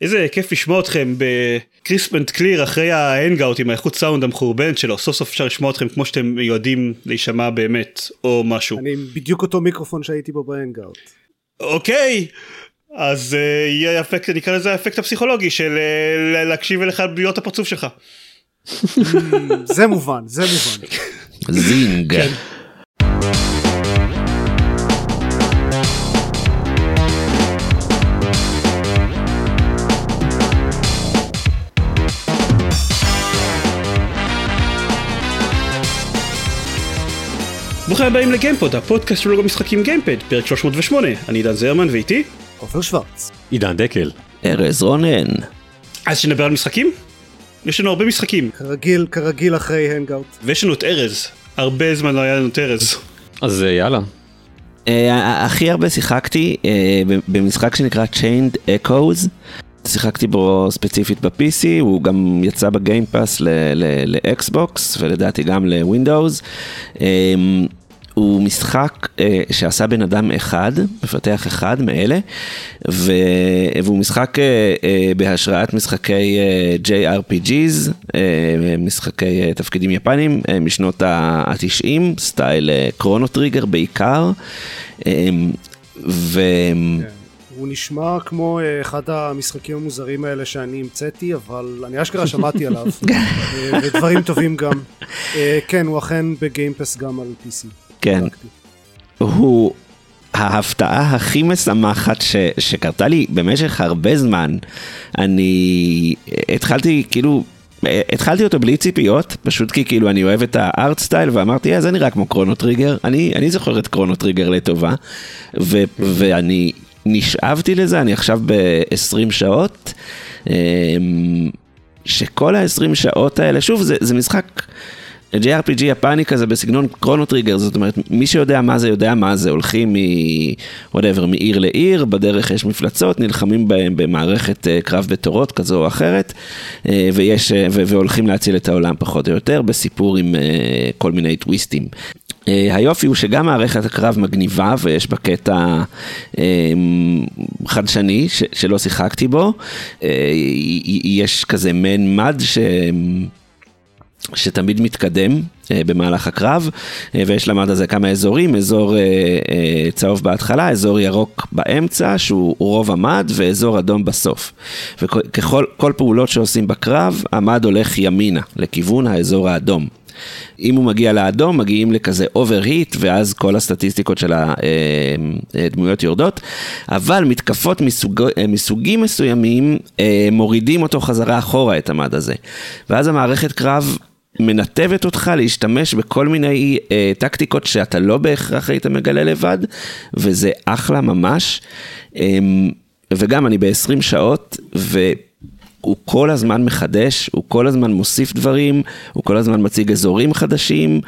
איזה כיף לשמוע אתכם ב crisp and clear אחרי ה hangout עם האיכות סאונד המחורבנת שלו, סוף סוף אפשר לשמוע אתכם כמו שאתם מיועדים להישמע באמת, או משהו. אני עם בדיוק אותו מיקרופון שהייתי בו ב hangout. אוקיי, אז אה, יהיה אפקט, נקרא לזה האפקט הפסיכולוגי של אה, להקשיב אליך להיות הפרצוף שלך. זה מובן, זה מובן. זינג. כן. ברוכים הבאים לגיימפוד, הפודקאסט של לוגו משחקים גיימפד, פרק 308, אני עידן זרמן ואיתי. עופר שוורץ. עידן דקל. ארז רונן. אז שנדבר על משחקים? יש לנו הרבה משחקים, כרגיל, כרגיל אחרי hangout. ויש לנו את ארז, הרבה זמן לא היה לנו את ארז. אז אה, יאללה. אה, הכי הרבה שיחקתי אה, ב- במשחק שנקרא Chained Echoes. שיחקתי בו ספציפית ב-PC, הוא גם יצא ב Game Pass ל Xbox ולדעתי גם ל Windows. הוא משחק אה, שעשה בן אדם אחד, מפתח אחד מאלה, ו... והוא משחק אה, אה, בהשראת משחקי אה, JRPGs, אה, משחקי אה, תפקידים יפנים אה, משנות ה-90, style אה, Chrono Trigger בעיקר. אה, ו... הוא נשמע כמו אה, אחד המשחקים המוזרים האלה שאני המצאתי, אבל אני אשכרה שמעתי עליו, אה, ודברים טובים גם. אה, כן, הוא אכן ב Game Pass גם על PC. כן. הוא ההפתעה הכי משמחת ש, שקרתה לי במשך הרבה זמן. אני התחלתי כאילו, התחלתי אותו בלי ציפיות, פשוט כי כאילו אני אוהב את ה art style ואמרתי, "אה, זה נראה כמו Chrono Trigger, אני, אני זוכר את Chrono Trigger לטובה, ו, ואני נשאבתי לזה, אני עכשיו ב-20 שעות. אמ, שכל ה-20 שעות האלה, שוב, זה, זה משחק JRPG יפני כזה בסגנון קרונו טריגר, זאת אומרת, מי שיודע מה זה יודע מה זה, הולכים מ... whatever, מעיר לעיר, בדרך יש מפלצות, נלחמים בהם במערכת אה, קרב בתורות כזו או אחרת, אה, ויש, אה, והולכים להציל את העולם פחות או יותר, בסיפור עם כל מיני טוויסטים. היופי הוא שגם מערכת הקרב מגניבה ויש בה קטע אה, חדשני ש- שלא שיחקתי בו, אה, יש כזה מעין מד ש... שתמיד מתקדם אה, במהלך הקרב, אה, ויש למד הזה כמה אזורים, אזור אה, אה, צהוב בהתחלה, אזור ירוק באמצע, שהוא רוב המד, ואזור אדום בסוף. וככל כל פעולות שעושים בקרב, המד הולך ימינה, לכיוון האזור האדום. אם הוא מגיע לאדום, מגיעים לכזה overheat, ואז כל הסטטיסטיקות של הדמויות יורדות, אבל מתקפות מסוג, אה, מסוגים מסוימים אה, מורידים אותו חזרה אחורה, את המד הזה. ואז המערכת קרב מנתבת אותך להשתמש בכל מיני אה, טקטיקות שאתה לא בהכרח היית מגלה לבד, וזה אחלה ממש. אה, וגם אני ב-20 שעות, ו... הוא כל הזמן מחדש, הוא כל הזמן מוסיף דברים, הוא כל הזמן מציג אזורים חדשים,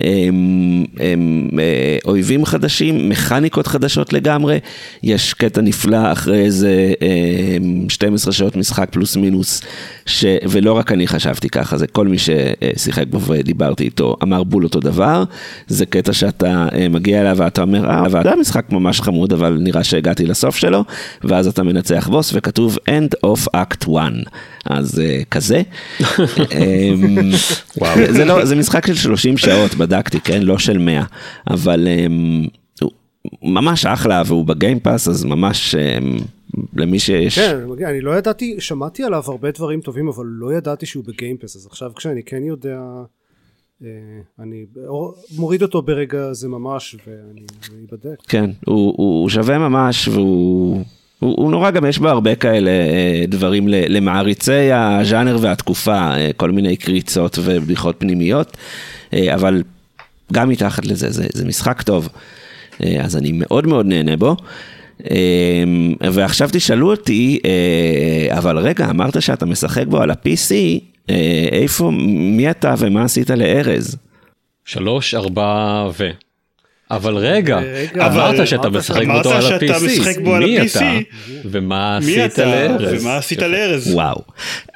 הם, הם, אה, אויבים חדשים, מכניקות חדשות לגמרי. יש קטע נפלא אחרי איזה אה, 12 שעות משחק פלוס מינוס, ש, ולא רק אני חשבתי ככה, זה כל מי ששיחק בו ודיברתי איתו אמר בול אותו דבר. זה קטע שאתה אה, מגיע אליו ואתה אומר, אה, זה היה משחק ממש חמוד, אבל נראה שהגעתי לסוף שלו, ואז אתה מנצח בוס וכתוב End of Act 1. אז uh, כזה. אמ, וואו. זה, לא, זה משחק של 30 שעות, בדקתי, כן? לא של 100. אבל um, הוא ממש אחלה, והוא בגיימפאס, אז ממש um, למי שיש... כן, אני לא ידעתי, שמעתי עליו הרבה דברים טובים, אבל לא ידעתי שהוא בגיימפס, אז עכשיו כשאני כן יודע, אה, אני מוריד אותו ברגע זה ממש, ואני אני אבדק. כן, הוא, הוא שווה ממש, והוא... הוא, הוא נורא גם יש בו הרבה כאלה אה, דברים למעריצי הז'אנר והתקופה, אה, כל מיני קריצות ובדיחות פנימיות, אה, אבל גם מתחת לזה, זה, זה משחק טוב, אז אני מאוד מאוד נהנה בו. ועכשיו תשאלו אותי, אבל רגע, אמרת שאתה משחק בו על ה-PC, איפה, מי אתה ומה עשית לארז? שלוש, ארבע ו... אבל רגע, אמרת שאתה אמרת משחק אותו על ה-PC, בו מי? אתה? ומה עשית לארז? ומה עשית לארז? וואו.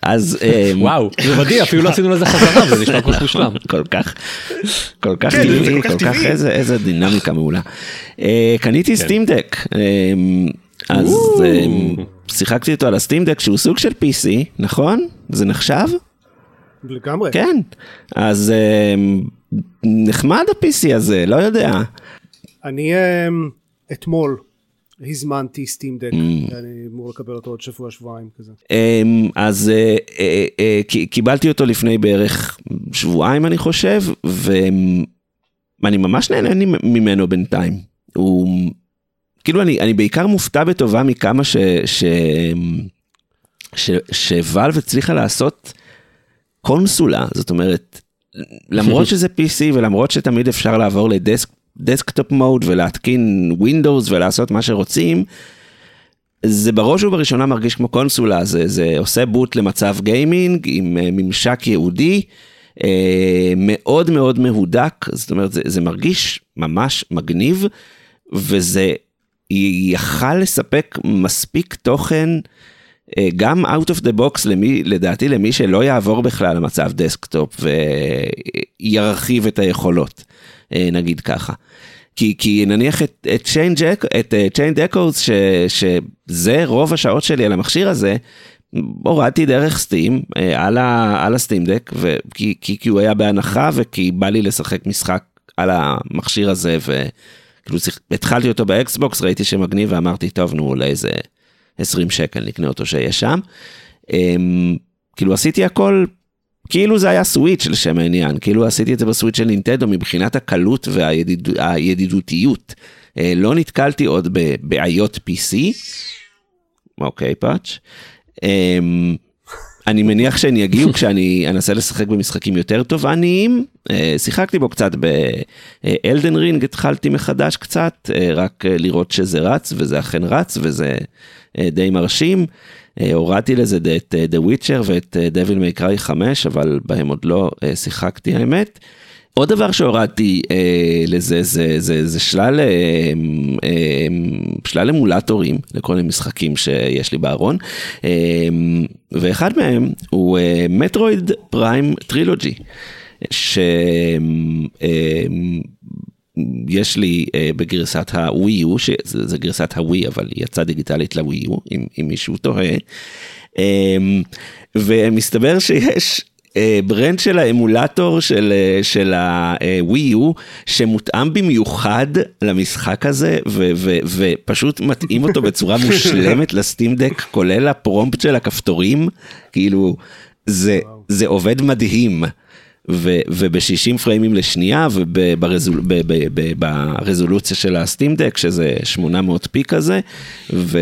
אז... אה, וואו, זה מדהים, אפילו לא עשינו לזה חזרה, זה נשמע כל כך מושלם. כל כך, כל כך כן, טבעי, כל כך. איזה, דינמיקה מעולה. אה, קניתי סטימדק, אז אה, שיחקתי אותו על הסטימדק שהוא סוג של PC, נכון? זה נחשב? לגמרי. כן. אז נחמד ה-PC הזה, לא יודע. אני אה, אתמול הזמנתי סטים דק, אני אמור לקבל אותו עוד שבוע שבועיים כזה. אמ, אז אה, אה, אה, קיבלתי אותו לפני בערך שבועיים אני חושב, ואני ממש נהנה ממנו בינתיים. הוא, כאילו אני, אני בעיקר מופתע בטובה מכמה ש, ש, ש, ש Valve הצליחה לעשות קונסולה, זאת אומרת, למרות שזה PC ולמרות שתמיד אפשר לעבור ל desk desktop mode ולהתקין Windows ולעשות מה שרוצים, זה בראש ובראשונה מרגיש כמו קונסולה, זה, זה עושה boot למצב gaming עם אה, ממשק ייעודי, אה, מאוד מאוד מהודק, זאת אומרת זה, זה מרגיש ממש מגניב, וזה יכל לספק מספיק תוכן. אה, גם out of the box למי, לדעתי למי שלא יעבור בכלל למצב דסקטופ וירחיב את היכולות, אה, נגיד ככה. כי, כי נניח את, את Echo- את אה, Chained Echoes, ש, שזה רוב השעות שלי על המכשיר הזה, הורדתי דרך Steam אה, על, על ה Steam Deck, כי, כי, כי הוא היה בהנחה וכי בא לי לשחק משחק על המכשיר הזה, וכאילו התחלתי אותו באקסבוקס, ראיתי שמגניב ואמרתי, טוב, נו, אולי איזה 20 שקל נקנה אותו שיהיה שם. אמ, כאילו עשיתי הכל, כאילו זה היה סוויץ' לשם העניין, כאילו עשיתי את זה בסוויץ' של נינטנדו מבחינת הקלות והידידותיות. אה, לא נתקלתי עוד בבעיות PC. אוקיי, פאץ'. אמ, אני מניח שהן יגיעו כשאני אנסה לשחק במשחקים יותר תובעניים. אה, שיחקתי בו קצת ב Elden Ring, התחלתי מחדש קצת, אה, רק אה, לראות שזה רץ, וזה אכן רץ, וזה אה, די מרשים. אה, הורדתי לזה את אה, The Witcher ואת אה, Devil May Cry 5, אבל בהם עוד לא אה, שיחקתי האמת. עוד דבר שהורדתי אה, לזה זה, זה, זה שלל, אה, אה, שלל אמולטורים לכל מיני משחקים שיש לי בארון, אה, ואחד מהם הוא אה, מטרואיד פריים טרילוגי, שיש לי אה, בגרסת הווי יו, שזה גרסת הווי אבל היא יצאה דיגיטלית לווי יו, אם, אם מישהו תוהה, אה, ומסתבר שיש אה, ברנד של האמולטור של, אה, של הווי יו שמותאם במיוחד למשחק הזה ו, ו, ופשוט מתאים אותו בצורה מושלמת לסטים דק כולל הפרומפט של הכפתורים. כאילו זה, זה עובד מדהים. ו- וב-60 פריימים לשנייה וברזולוציה של הסטים דק שזה 800 פי כזה. ו...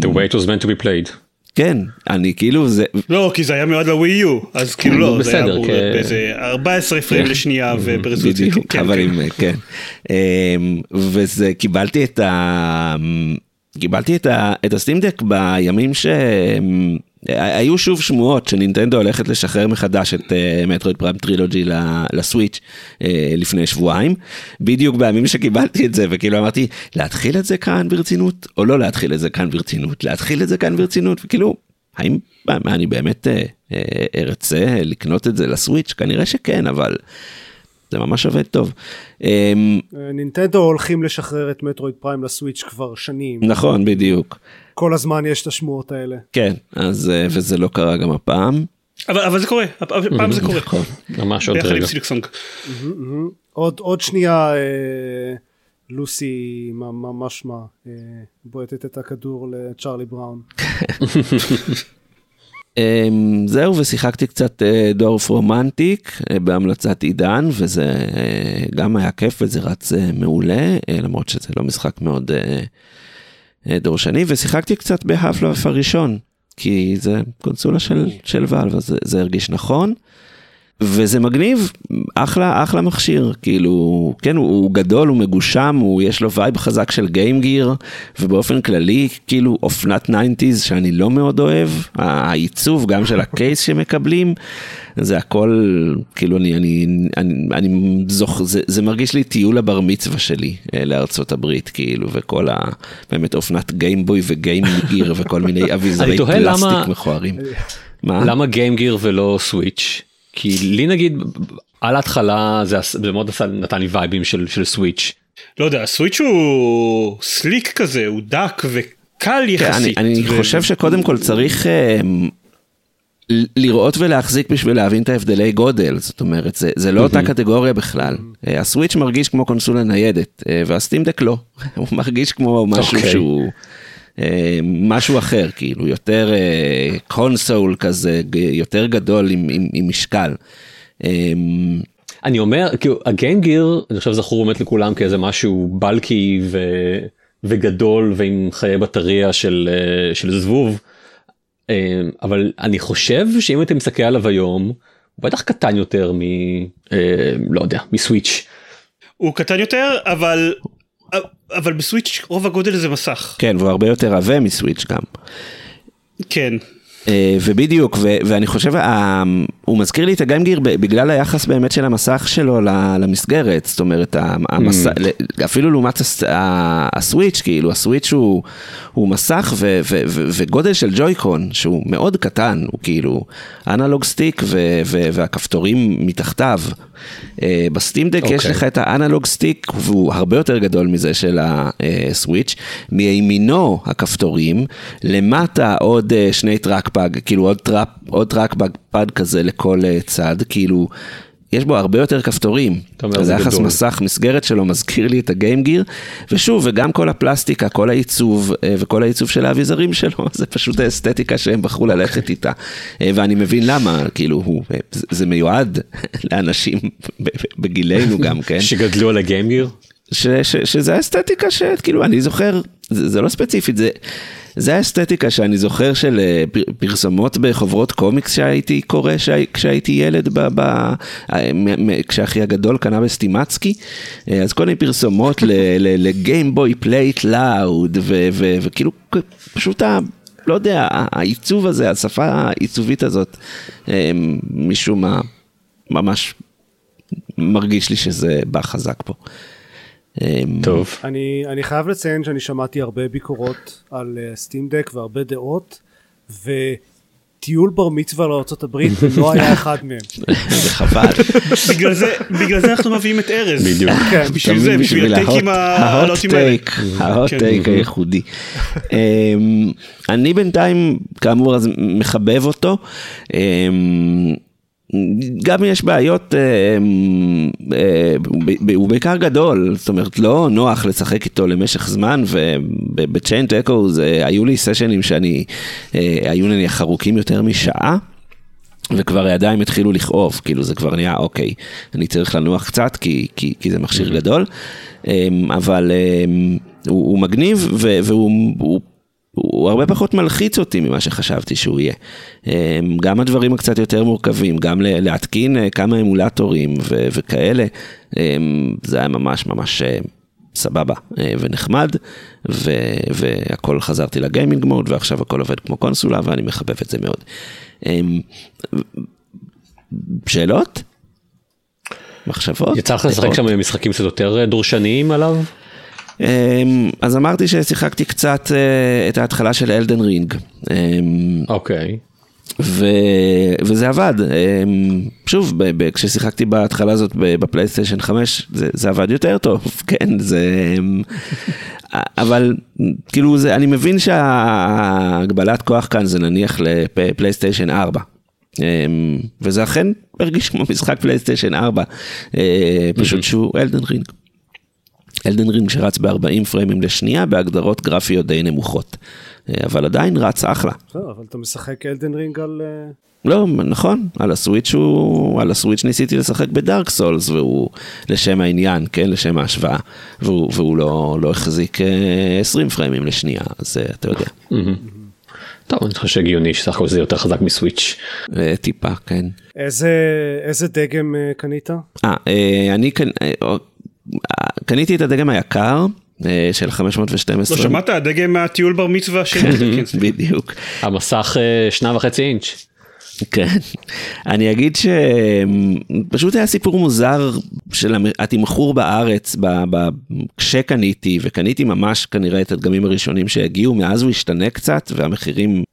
The way it was meant to be played. כן, אני כאילו זה, לא, כי זה היה מיועד לווי יו, אז כאילו לא, זה היה בסדר, אמור כי- להיות באיזה 14 פריים לשנייה וברזולוציה. בדיוק, כן, אבל כן. עם, כן. אמ, וזה, קיבלתי את ה... קיבלתי את, ה, את הסטים דק בימים שהיו שוב שמועות שנינטנדו הולכת לשחרר מחדש את מטרויד פריים טרילוגי לסוויץ' אה, לפני שבועיים, בדיוק בימים שקיבלתי את זה וכאילו אמרתי להתחיל את זה כאן ברצינות או לא להתחיל את זה כאן ברצינות, להתחיל את זה כאן ברצינות וכאילו האם מה, אני באמת אה, אה, ארצה לקנות את זה לסוויץ' כנראה שכן אבל זה ממש עובד טוב. אמ, אה, נינטנדו הולכים לשחרר את מטרואיד פריים לסוויץ' כבר שנים. נכון בדיוק. כל הזמן יש את השמועות האלה. כן, אז אה, וזה לא קרה גם הפעם. אבל אבל זה קורה, הפ- הפעם זה קורה. נכון. ממש עוד רגע. עוד, עוד שנייה אה, לוסי מה- מה- אה, בועטת את הכדור לצ'ארלי בראון. אמ, זהו, ושיחקתי קצת דורף רומנטיק בהמלצת עידן, וזה גם היה כיף וזה רץ מעולה, למרות שזה לא משחק מאוד דורשני, ושיחקתי קצת בהאף לייף הראשון, כי זה קונסולה של, של Valve, זה, זה הרגיש נכון. וזה מגניב, אחלה, אחלה מכשיר, כאילו, כן, הוא, הוא גדול, הוא מגושם, הוא, יש לו וייב חזק של Game Gear, ובאופן כללי, כאילו, אופנת 90's שאני לא מאוד אוהב, העיצוב גם של ה case שמקבלים, זה הכל, כאילו, אני, אני, אני, אני זוכ... זה, זה מרגיש לי טיול הבר מצווה שלי אה, לארצות הברית, כאילו, וכל ה... באמת אופנת גיימבוי וגיים גיר וכל מיני אביזרי פלסטיק למה- מכוערים. מה? למה גיים גיר ולא סוויץ'? כי לי נגיד על ההתחלה זה זה מאוד עשה- נתן לי וייבים של של סוויץ'. לא יודע, הסוויץ' הוא סליק כזה, הוא דק קל כן, יחסית. אני, אני ו- חושב שקודם כל צריך ל- לראות ולהחזיק בשביל להבין את ההבדלי גודל, זאת אומרת, זה, זה לא אותה קטגוריה בכלל. אה, הסוויץ' מרגיש כמו קונסולה ניידת, אה, והסטימדק לא. הוא מרגיש כמו משהו אוקיי. שהוא... אה, משהו אחר, כאילו, יותר אה, קונסול כזה, ג- יותר גדול עם, עם, עם משקל. אה, אני אומר כאילו הגיימגיר אני חושב זכור באמת לכולם כאיזה משהו בלקי ו... וגדול ועם חיי בטריה של, אה, של זבוב. אה, אבל אני חושב שאם אתה מסתכל עליו היום הוא בטח קטן יותר מ... אה, לא יודע מסוויץ'. הוא קטן יותר, אבל... אבל בסוויץ' רוב הגודל זה מסך. כן, והוא הרבה יותר עבה מסוויץ' גם. כן. אה, ובדיוק, ו- ואני חושב, ה- הוא מזכיר לי את הגיימגיר ב- בגלל היחס באמת של המסך שלו למסגרת, זאת אומרת, ה- המס... ל- אפילו לעומת הס- הסוויץ', כאילו, הסוויץ' הוא, הוא מסך ו- ו- ו- וגודל של ג'ויקון, שהוא מאוד קטן, הוא כאילו analog stick ו- ו- והכפתורים מתחתיו. אה, ב Steam Deck יש אוקיי. לך את ה analog stick, והוא הרבה יותר גדול מזה של הסוויץ', מימינו הכפתורים, למטה עוד אה, שני trackpad, כאילו עוד, track, עוד trackpad pad כזה לכל אה, צד, כאילו, יש בו הרבה יותר כפתורים. אז היחס. מסך מסגרת שלו מזכיר לי את ה Game Gear, ושוב, וגם כל הפלסטיקה, כל העיצוב אה, וכל העיצוב של האביזרים שלו, זה פשוט האסתטיקה שהם בחרו ללכת איתה. אה, ואני מבין למה, כאילו, הוא, זה- מיועד לאנשים בגילנו גם, כן? שגדלו על ה Game Gear. ש, ש, שזה האסתטיקה שכאילו אני זוכר, זה, זה לא ספציפית, זה, זה האסתטיקה שאני זוכר של אה, פר- פרסומות בחוברות קומיקס שהייתי קורא שהי, כשהייתי ילד, ב, ב, אה, כשאחי הגדול קנה בסטימצקי, אה, אז כל מיני פרסומות ל Game Boy Play It Loud, וכאילו פשוט. לא יודע, העיצוב הזה, השפה העיצובית הזאת, משום מה, ממש מרגיש לי שזה בא חזק פה. אמ, טוב. אני, אני חייב לציין שאני שמעתי הרבה ביקורות על סטים דק והרבה דעות וטיול בר מצווה לארה"ב לא היה אחד מהם. וחבל. בגלל זה, בגלל זה אנחנו מביאים את ארז. בדיוק. כן. בשביל זה, בשביל הטייקים ה- ההוט הלוטים האלה. טייק, ההוט כן. טייק הייחודי. אמ, אני בינתיים, כאמור, אז מחבב אותו. גם יש בעיות, אה, הוא ב- הוא בעיקר גדול, זאת אומרת לא נוח לשחק איתו למשך זמן ובצ'יינט אקו היו לי סשנים שאני, אה, היו נניח ארוכים יותר משעה. וכבר הידיים התחילו לכאוב, כאילו זה כבר נהיה אוקיי, אני צריך לנוח קצת כי, כי, כי זה מכשיר גדול, אמ, אבל אמ, הוא, הוא מגניב והוא הוא, הוא הרבה פחות מלחיץ אותי ממה שחשבתי שהוא יהיה. אמ, גם הדברים הקצת יותר מורכבים, גם להתקין אה, כמה אמולטורים ו- וכאלה, אמ, זה היה ממש ממש אה, סבבה אה, ונחמד, ו- והכל חזרתי לגיימינג מוד ועכשיו הכל עובד כמו קונסולה ואני מחבב את זה מאוד. אמ, שאלות? מחשבות? יצא לך לשחק? שם משחקים קצת יותר דורשניים עליו? אמ, אז אמרתי ששיחקתי קצת אה, את ההתחלה של אלדן רינג. אמ, אוקיי. ו... וזה עבד. אמ, שוב, ב- ב- כששיחקתי בהתחלה הזאת ב- בפלייסטיישן 5, זה, זה עבד יותר טוב, כן, זה... אבל כאילו, זה, אני מבין שההגבלת כוח כאן זה נניח לפלייסטיישן 4. אמ, וזה אכן הרגיש כמו משחק פלייסטיישן 4, אה, פשוט שהוא Elden Ring. Elden Ring שרץ ב-40 פריימים לשנייה בהגדרות גרפיות די נמוכות, אה, אבל עדיין רץ אחלה. בסדר, אבל אתה משחק Elden Ring על... אה, לא, נכון, על הסוויץ' הוא, על הסוויץ' ניסיתי לשחק ב Dark Souls והוא לשם העניין, כן, לשם ההשוואה, והוא, והוא לא, לא החזיק אה, 20 פריימים לשנייה, אז אה, אתה יודע, טוב, אני חושב שהגיוני שסך הכל זה יותר חזק מסוויץ'. אה, טיפה, כן. איזה, איזה דגם אה, קנית? אה, אה, אני קנ... קניתי את הדגם היקר אה, של 512. לא שמעת? הדגם מהטיול בר מצווה של... כן, סליחה. בדיוק. המסך אה, שניים וחצי אינץ'. כן. אני אגיד שפשוט היה סיפור מוזר של התמחור בארץ, ב- ב- כשקניתי, וקניתי ממש כנראה את הדגמים הראשונים שהגיעו, מאז הוא השתנה קצת, והמחירים,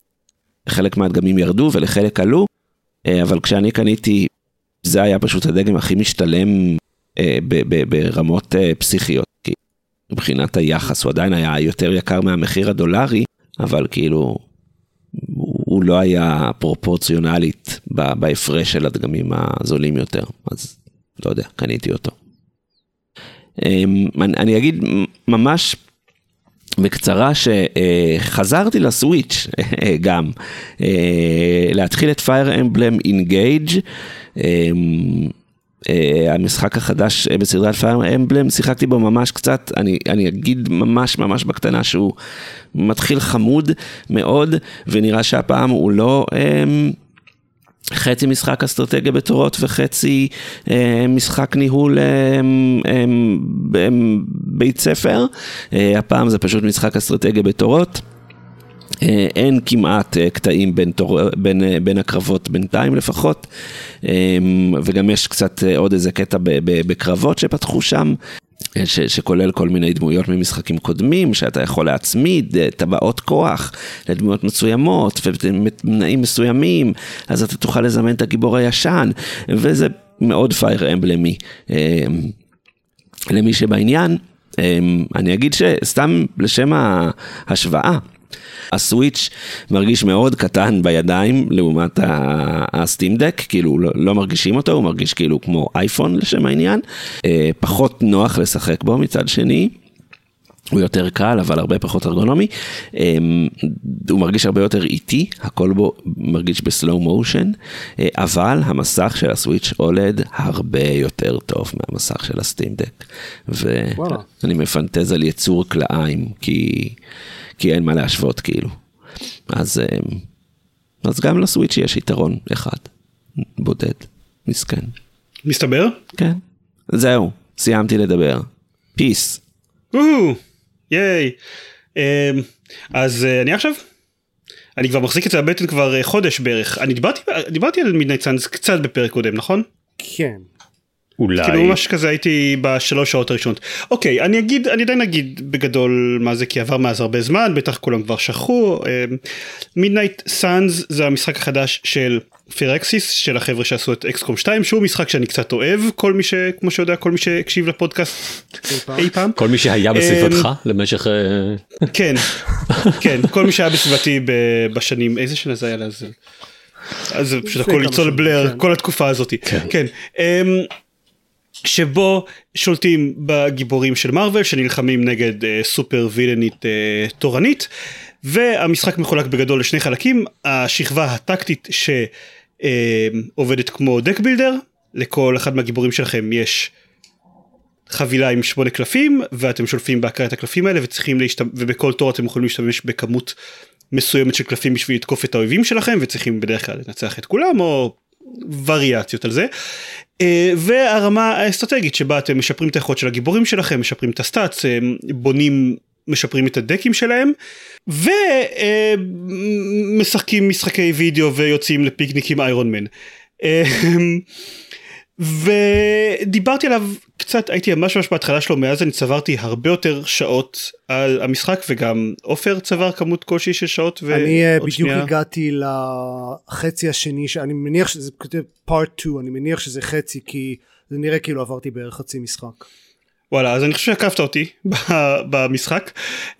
חלק מהדגמים ירדו ולחלק עלו, אה, אבל כשאני קניתי, זה היה פשוט הדגם הכי משתלם ברמות אה, פסיכיות. כי מבחינת היחס הוא עדיין היה יותר יקר מהמחיר הדולרי, אבל כאילו, הוא לא היה פרופורציונלית בהפרש של הדגמים הזולים יותר, אז לא יודע, קניתי אותו. אמ, אני אגיד ממש בקצרה שחזרתי לסוויץ' גם, אה, להתחיל את Fire Emblem Engage. אמ, אה, המשחק החדש אה, בסדרת פייר אמבלם, שיחקתי בו ממש קצת, אני, אני אגיד ממש ממש בקטנה שהוא מתחיל חמוד מאוד, ונראה שהפעם הוא לא... אה, חצי משחק אסטרטגיה בתורות וחצי אה, משחק ניהול אה, אה, בית ספר. אה, הפעם זה פשוט משחק אסטרטגיה בתורות. אה, אין כמעט אה, קטעים בין, תור, בין, אה, בין הקרבות בינתיים לפחות, וגם יש קצת עוד איזה קטע בקרבות שפתחו שם. ש, שכולל כל מיני דמויות ממשחקים קודמים, שאתה יכול להצמיד טבעות כוח לדמויות מסוימות ובתנאים מסוימים, אז אתה תוכל לזמן את הגיבור הישן, וזה מאוד פייר אמבלמי למי שבעניין. אני אגיד שסתם לשם ההשוואה, הסוויץ' מרגיש מאוד קטן בידיים לעומת הסטים דק, כאילו לא, לא מרגישים אותו, הוא מרגיש כאילו כמו אייפון לשם העניין. אה, פחות נוח לשחק בו מצד שני. הוא יותר קל אבל הרבה פחות ארגונומי, אה, הוא מרגיש הרבה יותר איטי, הכל בו מרגיש בסלואו מושן, אה, אבל המסך של הסוויץ' אולד הרבה יותר טוב מהמסך של הסטים דק, ואני מפנטז על יצור כלאיים, כי כי אין מה להשוות כאילו. אז, אמ, אז גם לסוויץ' יש יתרון אחד, בודד, מסכן. מסתבר? כן. זהו, סיימתי לדבר. פיס. ייי. אמ, אז אה, אני עכשיו? אני כבר מחזיק את זה בבטן כבר אה, חודש בערך. אני דיברתי, דיברתי על Midnight Suns קצת בפרק קודם, נכון? כן. אולי. כאילו ממש כזה הייתי בשלוש שעות הראשונות. אוקיי, אני אגיד, אני עדיין אגיד בגדול מה זה, כי עבר מאז הרבה זמן, בטח כולם כבר שכחו. מידנייט uh, סאנס זה המשחק החדש של Firaxis, של החבר'ה שעשו את XCOM 2, שהוא משחק שאני קצת אוהב, כל מי ש... כמו שיודע, כל מי שהקשיב לפודקאסט אי פעם. כל מי שהיה בסביבתך אמ, למשך... אה, כן, כן, כל מי שהיה בסביבתי בשנים, איזה שנה זה היה לזה? אז זה פשוט הכל ליצול בלר, כן. כל התקופה הזאת. כן. שבו שולטים בגיבורים של מארוול שנלחמים נגד uh, סופר וילנית uh, תורנית והמשחק מחולק בגדול לשני חלקים השכבה הטקטית שעובדת uh, כמו דק בילדר לכל אחד מהגיבורים שלכם יש חבילה עם שמונה קלפים ואתם שולפים בהכרת הקלפים האלה וצריכים להשתמש ובכל תור אתם יכולים להשתמש בכמות מסוימת של קלפים בשביל לתקוף את האויבים שלכם וצריכים בדרך כלל לנצח את כולם או וריאציות על זה. אה, והרמה האסטרטגית שבה אתם משפרים את היכולת של הגיבורים שלכם, משפרים את הסטאצ, אה, בונים, משפרים את הדקים שלהם, ומשחקים אה, משחקי וידאו ויוצאים לפיקניק עם איירון מן. ודיברתי עליו קצת הייתי ממש ממש בהתחלה שלו מאז אני צברתי הרבה יותר שעות על המשחק וגם עופר צבר כמות כלשהי של שעות אני uh, בדיוק שנייה. הגעתי לחצי השני שאני מניח שזה כותב part 2 אני מניח שזה חצי כי זה נראה כאילו עברתי בערך חצי משחק. וואלה אז אני חושב שעקפת אותי במשחק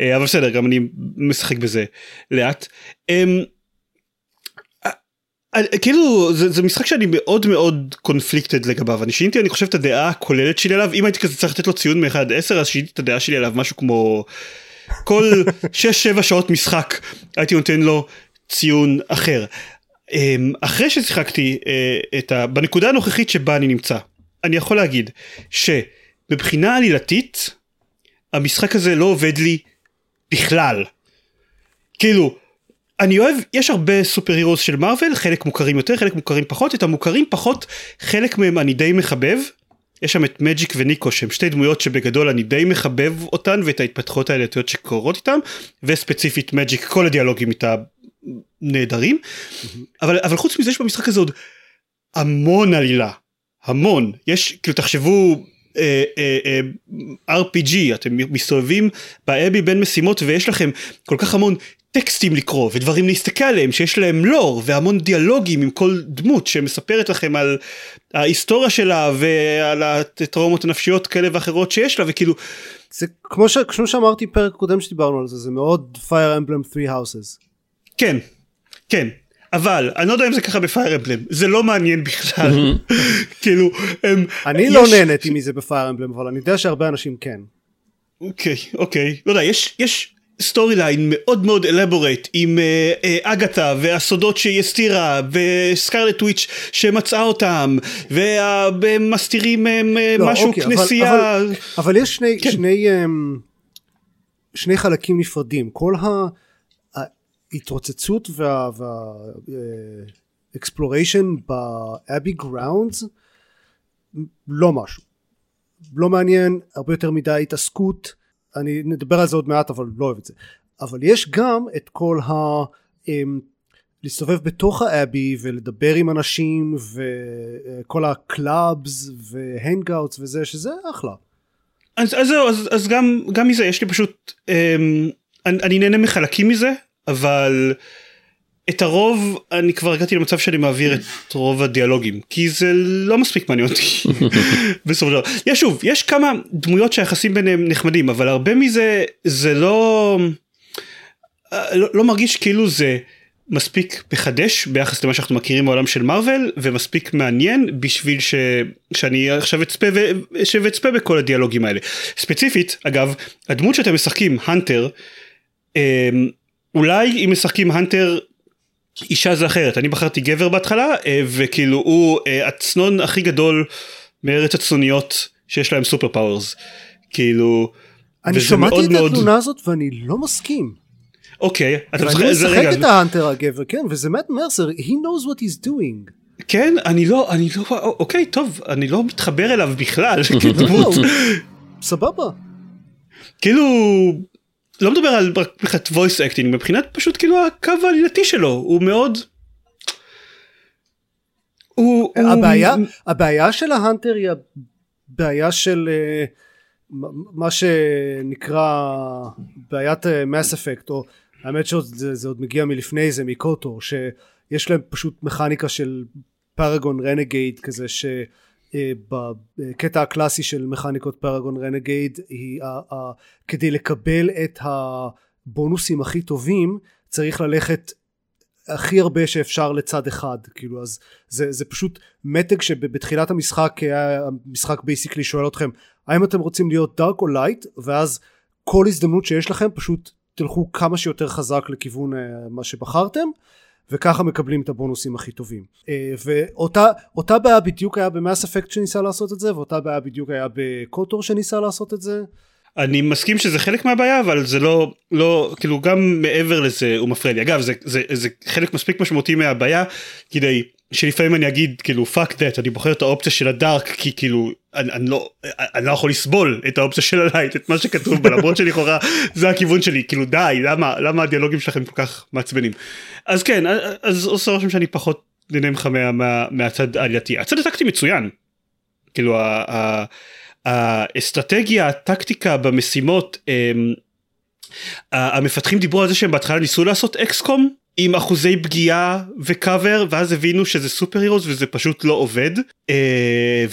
אה, אבל בסדר גם אני משחק בזה לאט. כאילו זה, זה משחק שאני מאוד מאוד קונפליקטד לגביו אני שיניתי אני חושב את הדעה הכוללת שלי עליו אם הייתי כזה צריך לתת לו ציון מ-1 עד 10 אז שיניתי את הדעה שלי עליו משהו כמו כל 6-7 שעות משחק הייתי נותן לו ציון אחר. אמ, אחרי ששיחקתי אה, את ה... בנקודה הנוכחית שבה אני נמצא אני יכול להגיד שמבחינה עלילתית המשחק הזה לא עובד לי בכלל. כאילו אני אוהב, יש הרבה סופר הירוס של מארוול, חלק מוכרים יותר, חלק מוכרים פחות, את המוכרים פחות, חלק מהם אני די מחבב. יש שם את מג'יק וניקו שהם שתי דמויות שבגדול אני די מחבב אותן ואת ההתפתחות העלייתיות שקורות איתם, וספציפית מג'יק כל הדיאלוגים איתה נהדרים, אבל, אבל חוץ מזה יש במשחק הזה עוד המון עלילה, המון, יש, כאילו תחשבו אה, אה, אה, RPG, אתם מסתובבים באבי בין משימות ויש לכם כל כך המון טקסטים לקרוא ודברים להסתכל עליהם שיש להם לור והמון דיאלוגים עם כל דמות שמספרת לכם על ההיסטוריה שלה ועל הטראומות הנפשיות כאלה ואחרות שיש לה וכאילו זה כמו, ש... כמו שאמרתי פרק קודם שדיברנו על זה זה מאוד Fire Emblem 3 Houses. כן כן אבל אני לא יודע אם זה ככה בפייר אמבלם זה לא מעניין בכלל כאילו הם, אני יש... לא נהניתי מזה ב Fire Emblem אבל אני יודע שהרבה אנשים כן. אוקיי אוקיי לא יודע יש יש storyline מאוד מאוד elaborate עם אה, אה, אגתה והסודות שהיא הסתירה ו Scarlet Witch שמצאה אותם ומסתירים אה, לא, משהו אוקיי, כנסייה. אבל, אבל, אבל יש שני, כן. שני, אמ, שני חלקים נפרדים כל ההתרוצצות וה... וה exploration ב Abbey grounds לא משהו לא מעניין הרבה יותר מדי התעסקות אני נדבר על זה עוד מעט אבל לא אוהב את זה אבל יש גם את כל ה... אמ, להסתובב בתוך ה Abbey ולדבר עם אנשים וכל ה clubs וה hangouts וזה שזה אחלה. אז, אז אז, אז גם גם מזה יש לי פשוט אמ, אני, אני נהנה מחלקים מזה אבל את הרוב אני כבר הגעתי למצב שאני מעביר את רוב הדיאלוגים כי זה לא מספיק מעניין אותי בסופו של דבר. יש שוב יש כמה דמויות שהיחסים ביניהם נחמדים אבל הרבה מזה זה לא לא, לא מרגיש כאילו זה מספיק מחדש ביחס למה שאנחנו מכירים מהעולם של מארוול ומספיק מעניין בשביל ש... שאני עכשיו אצפה ו... שאצפה בכל הדיאלוגים האלה. ספציפית אגב הדמות שאתם משחקים Hunter אמ, אולי אם משחקים Hunter אישה זה אחרת אני בחרתי גבר בהתחלה אה, וכאילו הוא אה, הצנון הכי גדול מארץ הצנוניות שיש להם super powers כאילו. אני שמעתי מאוד את מאוד- התלונה הזאת ואני לא מסכים. אוקיי אתה ואני משחק- זה- משחק רגע, את ה Hunter הגבר כן וזה מאט מרסר he knows what he's doing. כן אני לא אני לא אוקיי טוב אני לא מתחבר אליו בכלל כדמות לא, סבבה. כאילו לא מדבר על מבחינת voice acting מבחינת פשוט כאילו הקו העלילתי שלו הוא מאוד. הוא, הוא- הבעיה הבעיה של ההאנטר היא הבעיה של אה, מה שנקרא בעיית מס אפקט או האמת שזה זה עוד מגיע מלפני זה מקוטו שיש להם פשוט מכניקה של Paragon Renegade כזה שבקטע הקלאסי של מכניקות Paragon Renegade היא כדי לקבל את הבונוסים הכי טובים צריך ללכת הכי הרבה שאפשר לצד אחד כאילו אז זה, זה פשוט מתג שבתחילת המשחק היה המשחק basically שואל אתכם האם אתם רוצים להיות dark או light ואז כל הזדמנות שיש לכם פשוט תלכו כמה שיותר חזק לכיוון אה, מה שבחרתם וככה מקבלים את הבונוסים הכי טובים. אה, ואותה אותה בעיה בדיוק היה במאס אפקט שניסה לעשות את זה ואותה בעיה בדיוק היה בקוטור שניסה לעשות את זה. אני מסכים שזה חלק מהבעיה אבל זה לא לא כאילו גם מעבר לזה הוא מפריע לי. אגב זה זה זה חלק מספיק משמעותי מהבעיה כדי שלפעמים אני אגיד כאילו fuck that אני בוחר את האופציה של הדארק כי כאילו אני, אני לא אני לא יכול לסבול את האופציה של הלייט את מה שכתוב בה למרות שלכאורה זה הכיוון שלי. כאילו די למה למה הדיאלוגים שלכם כל כך מעצבנים? אז כן אז עושה רושם שאני פחות נהנה ממך מה, מה, מהצד העלייתי. הצד הטקטי מצוין. כאילו האסטרטגיה הטקטיקה במשימות הם, ה- המפתחים דיברו על זה שהם בהתחלה ניסו לעשות אקסקום עם אחוזי פגיעה וקאבר ואז הבינו שזה סופר הירוס וזה פשוט לא עובד. אה,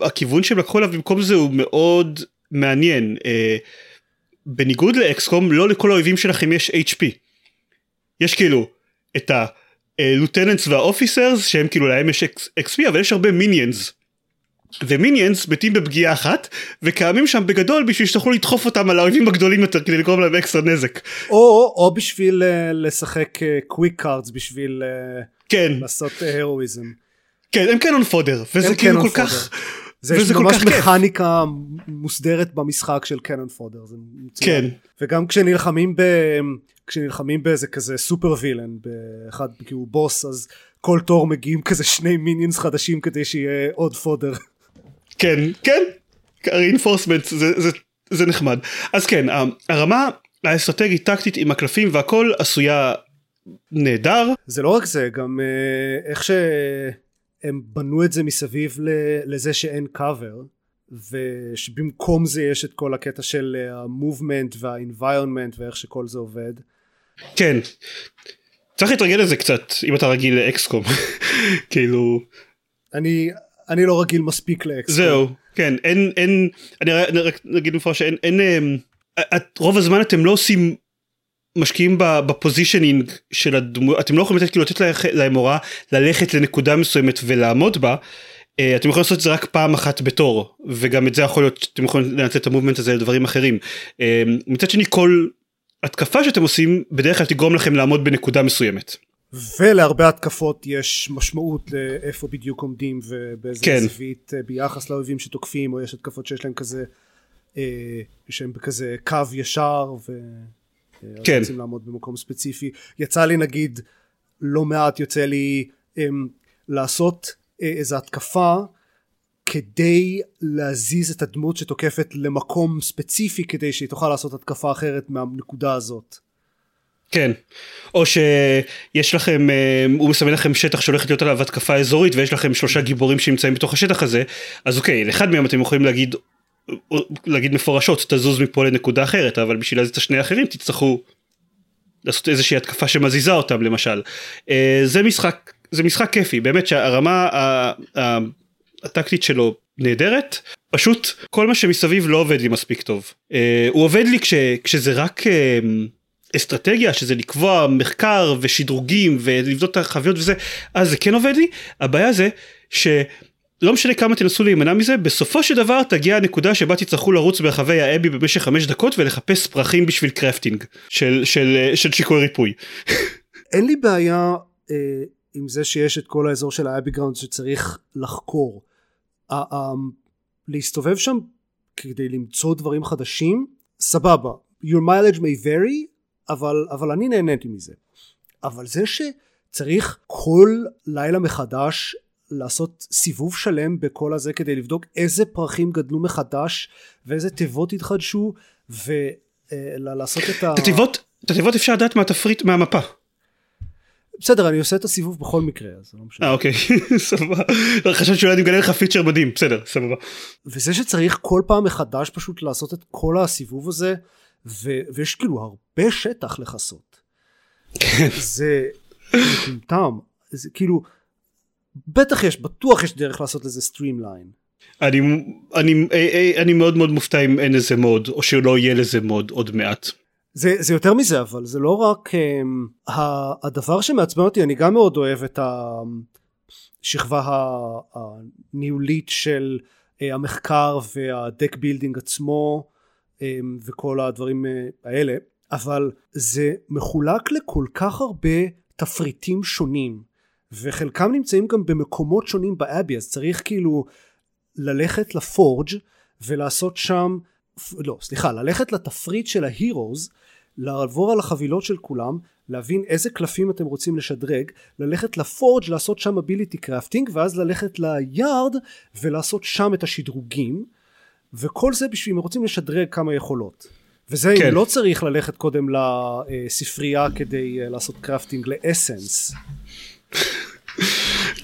והכיוון שהם לקחו אליו במקום זה הוא מאוד מעניין. אה, בניגוד ל XCOM לא לכל האויבים שלכם יש HP יש כאילו את ה lieutenants וה officers שהם כאילו להם יש XP אבל יש הרבה minions ו minions מתים בפגיעה אחת וקיימים שם בגדול בשביל שתוכלו לדחוף אותם על האויבים הגדולים יותר כדי לגרום להם אקסטרה נזק. או, או בשביל אה, לשחק quick cards בשביל אה, כן לעשות הרואיזם כן הם cannon fodder וזה כאילו כל כך זה וזה ממש כך כיף. מכניקה מוסדרת במשחק של cannon fodder זה מצוין. כן וגם כשנלחמים ב... כשנלחמים באיזה כזה super villain באחד כאילו בוס אז כל תור מגיעים כזה שני minions חדשים כדי שיהיה עוד fodder כן כן. reinforcement זה, זה, זה נחמד. אז כן הרמה האסטרטגית טקטית עם הקלפים והכל עשויה נהדר. זה לא רק זה גם אה, איך שהם בנו את זה מסביב לזה שאין קאבר ושבמקום זה יש את כל הקטע של המובמנט והאינביירונמנט ואיך שכל זה עובד. כן. צריך להתרגל לזה קצת אם אתה רגיל לאקסקום כאילו אני אני לא רגיל מספיק לאקסקום. זהו כן אין אין אני רק נגיד מפורש שאין אין אמ, את, רוב הזמן אתם לא עושים משקיעים בפוזישנינג של הדמות אתם לא יכולים לתת כאילו לתת להם הוראה ללכת לנקודה מסוימת ולעמוד בה. אה, אתם יכולים לעשות את זה רק פעם אחת בתור וגם את זה יכול להיות אתם יכולים לנצל את המובמנט הזה לדברים אחרים. אה, מצד שני כל התקפה שאתם עושים בדרך כלל תגרום לכם לעמוד בנקודה מסוימת. ולהרבה התקפות יש משמעות לאיפה בדיוק עומדים ובאיזה כן. זווית אה, ביחס לאויבים שתוקפים או יש התקפות שיש להם כזה אה, שהם בכזה קו ישר ו... כן. רוצים לעמוד במקום ספציפי יצא לי נגיד לא מעט יוצא לי אה, לעשות אה, איזה התקפה כדי להזיז את הדמות שתוקפת למקום ספציפי כדי שהיא תוכל לעשות התקפה אחרת מהנקודה הזאת. כן, או שיש לכם, אה, הוא מסמן לכם שטח שהולכת להיות עליו התקפה אזורית ויש לכם שלושה גיבורים שנמצאים בתוך השטח הזה, אז אוקיי, לאחד מהם אתם יכולים להגיד, להגיד מפורשות, תזוז מפה לנקודה אחרת, אבל בשביל להזיז את השני האחרים תצטרכו לעשות איזושהי התקפה שמזיזה אותם למשל. אה, זה משחק, זה משחק כיפי, באמת שהרמה הטקטית שלו נהדרת, פשוט כל מה שמסביב לא עובד לי מספיק טוב. אה, הוא עובד לי כש, כשזה רק אסטרטגיה שזה לקבוע מחקר ושדרוגים ולבדוק את החביות וזה אז זה כן עובד לי הבעיה זה שלא משנה כמה תנסו להימנע מזה בסופו של דבר תגיע הנקודה שבה תצטרכו לרוץ ברחבי ה abbey במשך חמש דקות ולחפש פרחים בשביל crafting של, של, של שיקוי ריפוי. אין לי בעיה אה, עם זה שיש את כל האזור של ה abbey ground שצריך לחקור. אה, אה, להסתובב שם כדי למצוא דברים חדשים סבבה your mileage may vary אבל, אבל אני נהניתי מזה. אבל זה שצריך כל לילה מחדש לעשות סיבוב שלם בכל הזה כדי לבדוק איזה פרחים גדלו מחדש ואיזה תיבות התחדשו ולעשות את ה... את התיבות, את התיבות אפשר לדעת מהתפריט מהמפה. בסדר אני עושה את הסיבוב בכל מקרה אז לא משנה. אה אוקיי סבבה. חשבתי שאולי אני מגלה לך פיצ'ר מדהים בסדר סבבה. וזה שצריך כל פעם מחדש פשוט לעשות את כל הסיבוב הזה ו- ויש כאילו הרבה שטח לכסות. כן. זה מטומטם, זה כאילו, בטח יש, בטוח יש דרך לעשות לזה streamline. אני, אני, אני, אני מאוד מאוד מופתע אם אין לזה mod, או שלא יהיה לזה mod עוד מעט. זה, זה יותר מזה אבל זה לא רק um, הדבר שמעצבן אותי אני גם מאוד אוהב את השכבה הניהולית של uh, המחקר וה deck building עצמו וכל הדברים אה, האלה אבל זה מחולק לכל כך הרבה תפריטים שונים וחלקם נמצאים גם במקומות שונים באבי אז צריך כאילו ללכת לפורג' ולעשות שם לא סליחה ללכת לתפריט של ההירוז לעבור על החבילות של כולם להבין איזה קלפים אתם רוצים לשדרג ללכת לפורג' לעשות שם אביליטי קרפטינג ואז ללכת ליארד ולעשות שם את השדרוגים וכל זה בשביל אם רוצים לשדרג כמה יכולות. וזה כן. אם לא צריך ללכת קודם לספרייה כדי אה, לעשות קרפטינג לאסנס.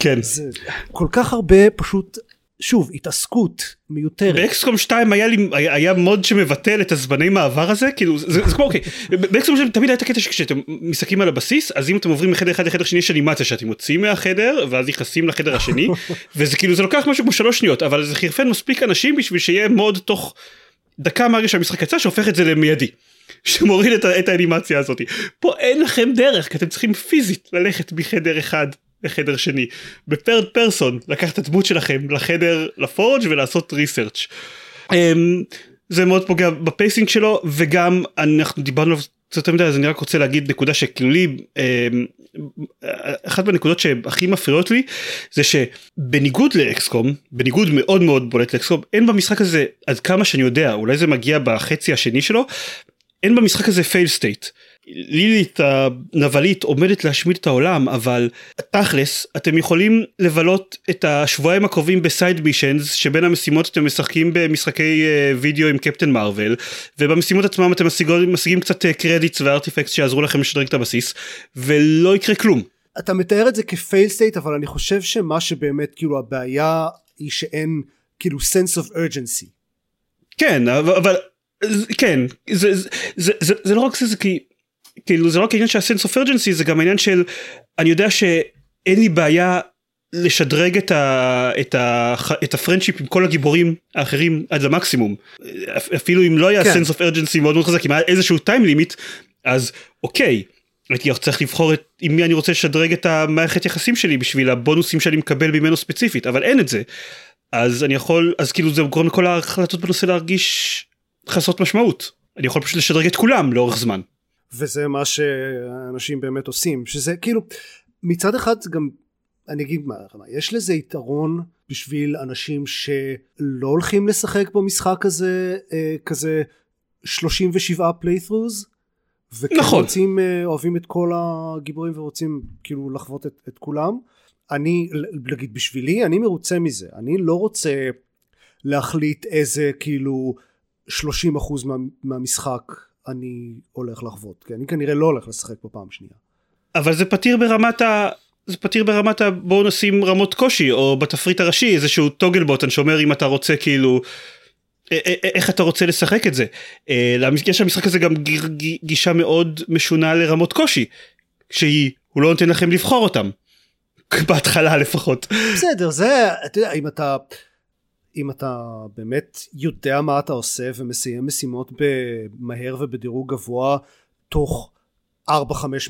כן. זה כל כך הרבה פשוט שוב התעסקות מיותרת. באקסקום 2 היה לי היה מוד שמבטל את הזמני מעבר הזה כאילו זה, זה כמו אוקיי באקסקום 2 תמיד היה את הקטע שכשאתם מסתכלים על הבסיס אז אם אתם עוברים מחדר אחד לחדר שני יש אנימציה שאתם יוצאים מהחדר ואז נכנסים לחדר השני וזה כאילו זה לוקח משהו כמו שלוש שניות אבל זה חירפן מספיק אנשים בשביל שיהיה מוד תוך דקה מהרגע שהמשחק יצא שהופך את זה למיידי. שמוריד את, את האנימציה הזאת פה אין לכם דרך כי אתם צריכים פיזית ללכת מחדר אחד לחדר שני ב third person לקחת את הדמות שלכם לחדר ל forge ולעשות research um, זה מאוד פוגע ב pacing שלו וגם אנחנו דיברנו על זה יותר מדי אז אני רק רוצה להגיד נקודה שכאילו לי um, אחת מהנקודות שהכי מפריעות לי זה שבניגוד לאקסקום בניגוד מאוד מאוד בולט לאקסקום אין במשחק הזה עד כמה שאני יודע אולי זה מגיע בחצי השני שלו אין במשחק הזה fail state. לילית הנבלית עומדת להשמיד את העולם אבל תכלס אתם יכולים לבלות את השבועיים הקרובים ב side missions שבין המשימות אתם משחקים במשחקי אה, וידאו עם קפטן מרוויל ובמשימות עצמם אתם משיגים, משיגים קצת credits ו artifacts שיעזרו לכם לשדרג את הבסיס ולא יקרה כלום. אתה מתאר את זה כ fail state אבל אני חושב שמה שבאמת כאילו הבעיה היא שאין כאילו sense of urgency. כן אבל, אבל כן זה, זה, זה, זה, זה לא רק זה זה כי כאילו זה לא רק העניין של ה sense of urgency זה גם העניין של אני יודע שאין לי בעיה לשדרג את, ה, את, ה, את ה friendship עם כל הגיבורים האחרים עד למקסימום אפילו אם לא היה כן. sense of urgency מאוד מאוד חזק אם היה איזשהו time limit אז אוקיי. הייתי צריך לבחור את עם מי אני רוצה לשדרג את המערכת יחסים שלי בשביל הבונוסים שאני מקבל ממנו ספציפית אבל אין את זה. אז אני יכול אז כאילו זה גורם לכל ההחלטות בנושא להרגיש חסרות משמעות אני יכול פשוט לשדרג את כולם לאורך זמן. וזה מה שאנשים באמת עושים שזה כאילו מצד אחד גם אני אגיד מה יש לזה יתרון בשביל אנשים שלא הולכים לשחק במשחק הזה אה, כזה 37 פליית'רוז נכון. רוצים אה, אוהבים את כל הגיבורים ורוצים כאילו לחוות את, את כולם אני נגיד בשבילי אני מרוצה מזה אני לא רוצה להחליט איזה כאילו 30 אחוז מה, מהמשחק אני הולך לחוות כי אני כנראה לא הולך לשחק בפעם שנייה אבל זה פתיר ברמת ה... זה פתיר ברמת ה... בואו נשים רמות קושי או בתפריט הראשי איזשהו טוגל בוטן שאומר אם אתה רוצה כאילו איך אתה רוצה לשחק את זה. אה, יש למשחק הזה גם גישה מאוד משונה לרמות קושי שהיא הוא לא נותן לכם לבחור אותם. בהתחלה לפחות. בסדר זה אתה יודע אם אתה אם אתה באמת יודע מה אתה עושה ומסיים משימות במהר ובדירוג גבוה תוך 4-5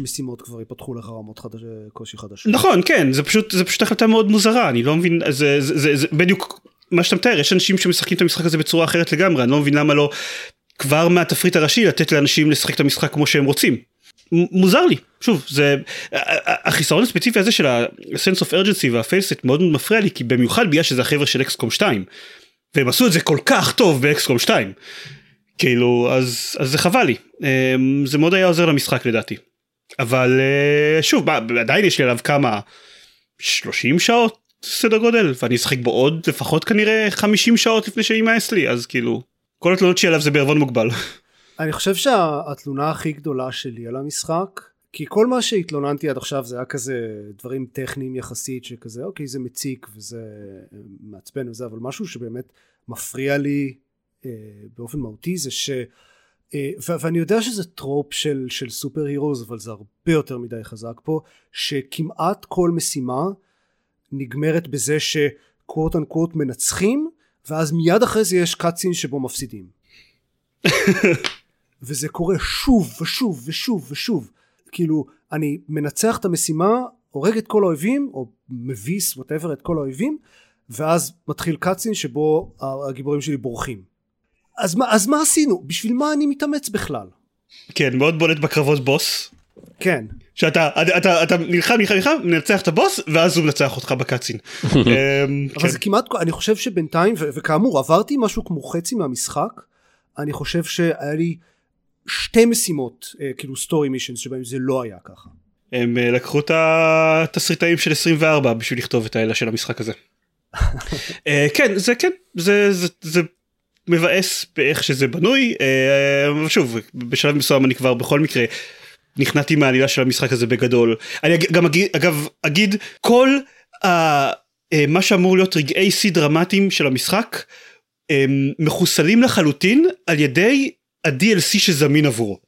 משימות כבר יפתחו לך רמות חדש, קושי חדשות. נכון כן זה פשוט זה פשוט החלטה מאוד מוזרה אני לא מבין זה, זה, זה, זה בדיוק מה שאתה מתאר יש אנשים שמשחקים את המשחק הזה בצורה אחרת לגמרי אני לא מבין למה לא כבר מהתפריט הראשי לתת לאנשים לשחק את המשחק כמו שהם רוצים. מוזר לי. שוב זה החיסרון הספציפי הזה של ה-sense of urgency והפייסט מאוד מפריע לי כי במיוחד בגלל שזה החבר'ה של אקסקום 2 והם עשו את זה כל כך טוב באקסקום 2 כאילו אז אז זה חבל לי. אמ, זה מאוד היה עוזר למשחק לדעתי. אבל אה, שוב מה, עדיין יש לי עליו כמה 30 שעות סדר גודל ואני אשחק בו עוד לפחות כנראה 50 שעות לפני שימאס לי אז כאילו כל התלונות שלי עליו זה בערבון מוגבל. אני חושב שהתלונה הכי גדולה שלי על המשחק כי כל מה שהתלוננתי עד עכשיו זה היה כזה דברים טכניים יחסית שכזה אוקיי זה מציק וזה מעצבן וזה אבל משהו שבאמת מפריע לי אה, באופן מהותי זה ש... אה, ואני יודע שזה trope של, של superheroes אבל זה הרבה יותר מדי חזק פה שכמעט כל משימה נגמרת בזה ש quote unquote מנצחים ואז מיד אחרי זה יש cutscene שבו מפסידים וזה קורה שוב ושוב ושוב ושוב כאילו אני מנצח את המשימה הורג את כל האויבים או מביס whatever את כל האויבים ואז מתחיל cutscene שבו הגיבורים שלי בורחים אז מה, אז מה עשינו? בשביל מה אני מתאמץ בכלל? כן מאוד בולט בקרבות בוס כן שאתה אתה, אתה, אתה נלחם נלחם נלחם מנצח את הבוס ואז הוא מנצח אותך בקאצין. אמ, אבל כן. זה כמעט אני חושב שבינתיים ו- וכאמור עברתי משהו כמו חצי מהמשחק אני חושב שהיה לי שתי משימות אה, כאילו סטורי מישנס שבהם זה לא היה ככה. הם אה, לקחו את התסריטאים של 24 בשביל לכתוב את האלה של המשחק הזה. אה, כן זה כן זה זה זה מבאס באיך שזה בנוי. אבל שוב בשלב מסוים אני כבר בכל מקרה נכנעתי מהעלילה של המשחק הזה בגדול. אני גם אגיד אגב אגיד כל ה- מה שאמור להיות רגעי שיא דרמטיים של המשחק מחוסלים לחלוטין על ידי ה-DLC שזמין עבורו.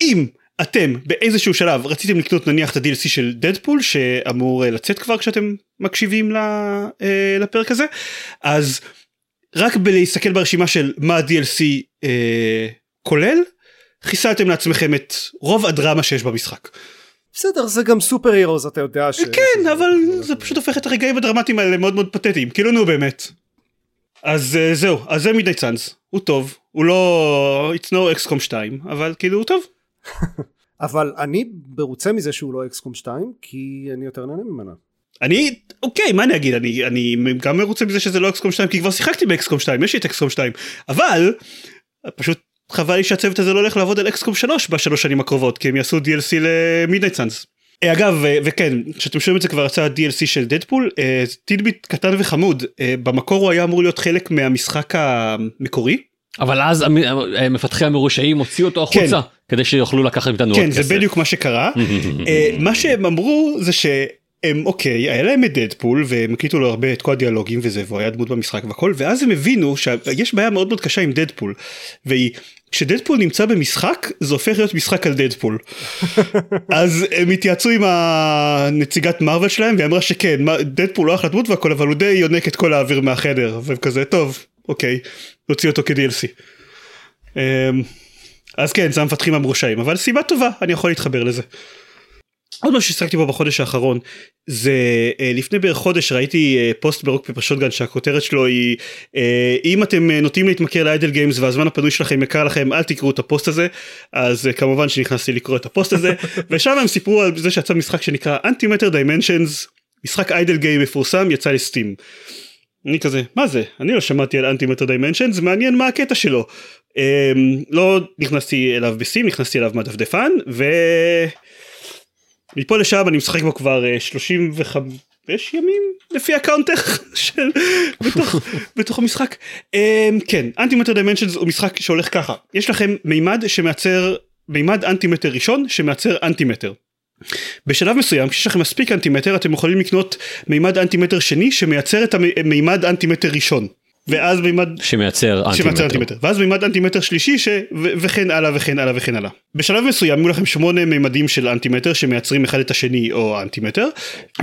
אם אתם באיזשהו שלב רציתם לקנות נניח את ה-DLC של דדפול שאמור אה, לצאת כבר כשאתם מקשיבים אה, לפרק הזה אז רק בלהסתכל ברשימה של מה ה-DLC אה, כולל חיסלתם לעצמכם את רוב הדרמה שיש במשחק. בסדר זה גם סופר הירוז אתה יודע ש... כן אבל זה פשוט הופך את הרגעים הדרמטיים האלה מאוד מאוד פתטיים כאילו נו באמת. אז אה, זהו אז זה מידי צאנס הוא טוב הוא לא it's no XCOM 2 אבל כאילו הוא טוב. אבל אני מרוצה מזה שהוא לא אקסקום 2 כי אני יותר נהנה ממנה אני אוקיי מה אני אגיד אני אני גם מרוצה מזה שזה לא אקסקום 2 כי כבר שיחקתי באקסקום 2 יש לי את אקסקום 2 אבל פשוט חבל לי שהצוות הזה לא הולך לעבוד על אקסקום 3 בשלוש שנים הקרובות כי הם יעשו DLC ל Midnight Suns. אגב אה, וכן כשאתם שומעים את זה כבר יצא ה-DLC של Deadpool אה, tidbit קטן וחמוד אה, במקור הוא היה אמור להיות חלק מהמשחק המקורי אבל אז מפתחי המרושעים הוציאו אותו החוצה כן. כדי שיוכלו לקחת מאיתנו עוד כן זה כסף. בדיוק מה שקרה אה, מה שהם אמרו זה הם אוקיי היה להם את דדפול והם הקליטו לו הרבה את כל הדיאלוגים וזה והוא היה דמות במשחק והכל ואז הם הבינו שיש בעיה מאוד מאוד קשה עם דדפול והיא כשדדפול נמצא במשחק זה הופך להיות משחק על דדפול אז הם התייעצו עם הנציגת מרוויל שלהם והיא אמרה שכן דדפול לא אחלה דמות והכל אבל הוא די יונק את כל האוויר מהחדר וכזה טוב אוקיי נוציא אותו כ-DLC. אמ, אז כן זה המפתחים המרושעים אבל סיבה טובה אני יכול להתחבר לזה. עוד משהו ששחקתי בו בחודש האחרון זה אה, לפני בערך חודש ראיתי אה, פוסט ב Rock Paper Shotgun שהכותרת שלו היא אה, אם אתם נוטים להתמכר ל idle games והזמן הפנוי שלכם יקר לכם אל תקראו את הפוסט הזה אז כמובן שנכנסתי לקרוא את הפוסט הזה ושם הם סיפרו על זה שיצא משחק שנקרא Antimatter Dimensions משחק idle game מפורסם יצא ל Steam. אני כזה מה זה אני לא שמעתי על Antimatter Dimensions מעניין מה הקטע שלו לא נכנסתי אליו ב Steam נכנסתי אליו מהדפדפן ו... מפה לשם אני משחק בו כבר 35 אה, ימים לפי ה counter של בתוך, בתוך המשחק. Um, כן, Antimatter Dimensions הוא משחק שהולך ככה, יש לכם מימד שמייצר, מימד antimatter ראשון שמייצר antimatter. בשלב מסוים כשיש לכם מספיק antimatter אתם יכולים לקנות מימד antimatter שני שמייצר את המימד antimatter ראשון. ואז מימד שמייצר antimatter. antimatter ואז מימד antimatter שלישי ש... ו... וכן הלאה וכן הלאה וכן הלאה בשלב מסוים יהיו לכם שמונה מימדים של antimatter שמייצרים אחד את השני או antimatter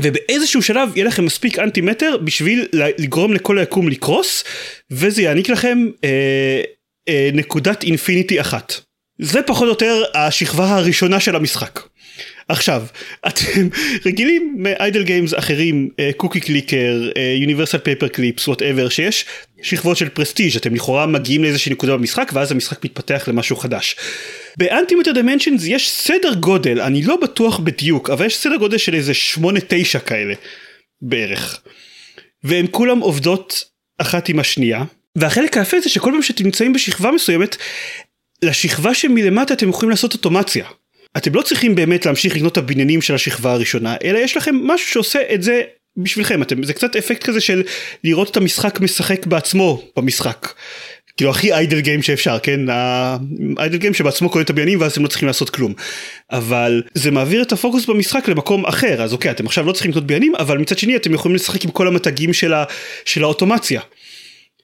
ובאיזשהו שלב יהיה לכם מספיק antimatter בשביל לגרום לכל היקום לקרוס וזה יעניק לכם אה, אה, נקודת infinity אחת זה פחות או יותר השכבה הראשונה של המשחק. עכשיו אתם רגילים מ idle games אחרים Cookie Clicker Universal Paperclips whatever שיש שכבות של prestige אתם לכאורה מגיעים לאיזושהי נקודה במשחק ואז המשחק מתפתח למשהו חדש. ב Antimatter Dimensions יש סדר גודל אני לא בטוח בדיוק אבל יש סדר גודל של איזה 8-9 כאלה בערך. והן כולם עובדות אחת עם השנייה והחלק היפה זה שכל פעם שאתם נמצאים בשכבה מסוימת לשכבה שמלמטה אתם יכולים לעשות אוטומציה. אתם לא צריכים באמת להמשיך לקנות את הבניינים של השכבה הראשונה, אלא יש לכם משהו שעושה את זה בשבילכם, אתם, זה קצת אפקט כזה של לראות את המשחק משחק בעצמו במשחק. כאילו הכי איידל גיים שאפשר כן האיידל גיים שבעצמו קונה את הבניינים ואז אתם לא צריכים לעשות כלום אבל זה מעביר את הפוקוס במשחק למקום אחר אז אוקיי אתם עכשיו לא צריכים לקנות בניינים אבל מצד שני אתם יכולים לשחק עם כל המתגים של, ה, של האוטומציה.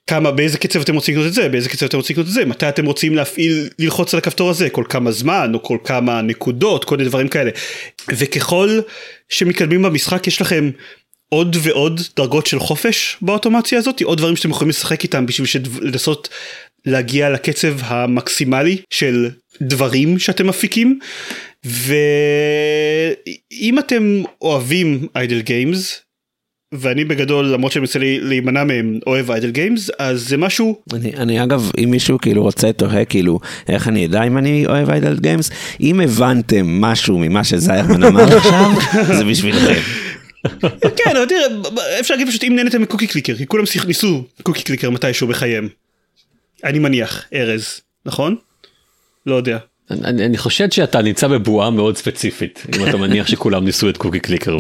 כמה באיזה קצב אתם רוצים לקנות את זה באיזה קצב אתם רוצים לקנות את זה מתי אתם רוצים להפעיל ללחוץ על הכפתור הזה כל כמה זמן או כל כמה נקודות כל מיני דברים כאלה וככל שמתקדמים במשחק יש לכם עוד ועוד דרגות של חופש באוטומציה הזאת עוד דברים שאתם יכולים לשחק איתם בשביל לנסות להגיע לקצב המקסימלי של דברים שאתם מפיקים ואם אתם אוהבים איידל גיימס ואני בגדול למרות שאני מנסה להימנע מהם אוהב איידל גיימס אז זה משהו אני, אני אגב אם מישהו כאילו רוצה תוהה כאילו איך אני אדע אם אני אוהב idle games אם הבנתם משהו ממה שזיירמן אמר עכשיו זה בשבילכם. כן אבל תראה אפשר להגיד פשוט אם נהנתם מ Cookie Clicker כי כולם ניסו Cookie Clicker מתישהו בחייהם. אני מניח ארז נכון? לא יודע. אני, אני חושד שאתה נמצא בבועה מאוד ספציפית אם אתה מניח שכולם ניסו את Cookie Clicker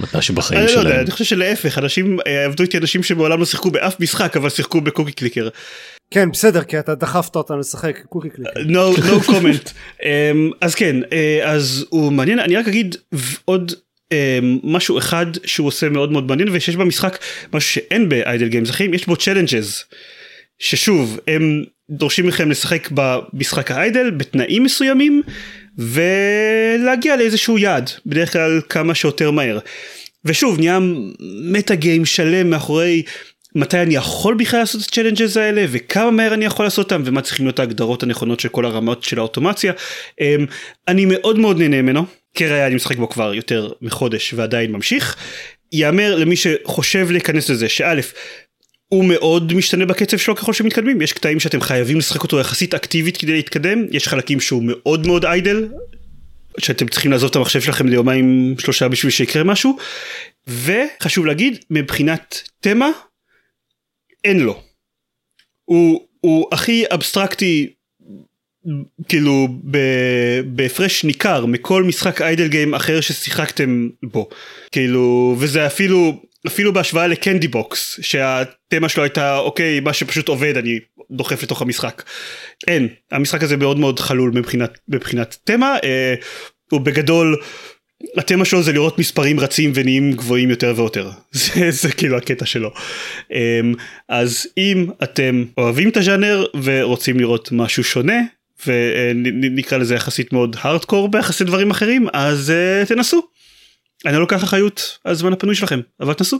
מתישהו בחיים אני שלהם. לא יודע, אני חושב שלהפך אנשים אה, עבדו איתי אנשים שמעולם לא שיחקו באף משחק אבל שיחקו בקוקי Clicker. כן בסדר כי אתה דחפת אותנו לשחק Cookie Clicker. no, no comment. um, אז כן uh, אז הוא מעניין אני רק אגיד עוד משהו אחד שהוא עושה מאוד מאוד מעניין ושיש במשחק משהו שאין ב idle games אחרים יש בו challenges. ששוב הם דורשים מכם לשחק במשחק ה idle בתנאים מסוימים ולהגיע לאיזשהו יעד בדרך כלל כמה שיותר מהר. ושוב נהיה מטה גיים שלם מאחורי מתי אני יכול בכלל לעשות את הצ'לנג'ז האלה וכמה מהר אני יכול לעשות אותם ומה צריכים להיות ההגדרות הנכונות של כל הרמות של האוטומציה. אמ, אני מאוד מאוד נהנה ממנו כראיה אני משחק בו כבר יותר מחודש ועדיין ממשיך. יאמר למי שחושב להיכנס לזה שא' הוא מאוד משתנה בקצב שלו ככל שמתקדמים יש קטעים שאתם חייבים לשחק אותו יחסית אקטיבית כדי להתקדם יש חלקים שהוא מאוד מאוד איידל שאתם צריכים לעזוב את המחשב שלכם ליומיים שלושה בשביל שיקרה משהו וחשוב להגיד מבחינת תמה אין לו. הוא, הוא הכי אבסטרקטי כאילו בהפרש ניכר מכל משחק idle game אחר ששיחקתם בו כאילו וזה אפילו אפילו בהשוואה ל Candy Box שהתמה שלו הייתה אוקיי מה שפשוט עובד אני דוחף לתוך המשחק. אין המשחק הזה מאוד מאוד חלול מבחינת מבחינת תמה אה, הוא בגדול התמה שלו זה לראות מספרים רצים ונהיים גבוהים יותר ויותר. זה, זה כאילו הקטע שלו. אמ, אז אם אתם אוהבים את הז'אנר ורוצים לראות משהו שונה, ונקרא לזה יחסית מאוד הארדקור ביחס לדברים אחרים, אז uh, תנסו. אני לא לוקח אחריות על הזמן הפנוי שלכם, אבל תנסו.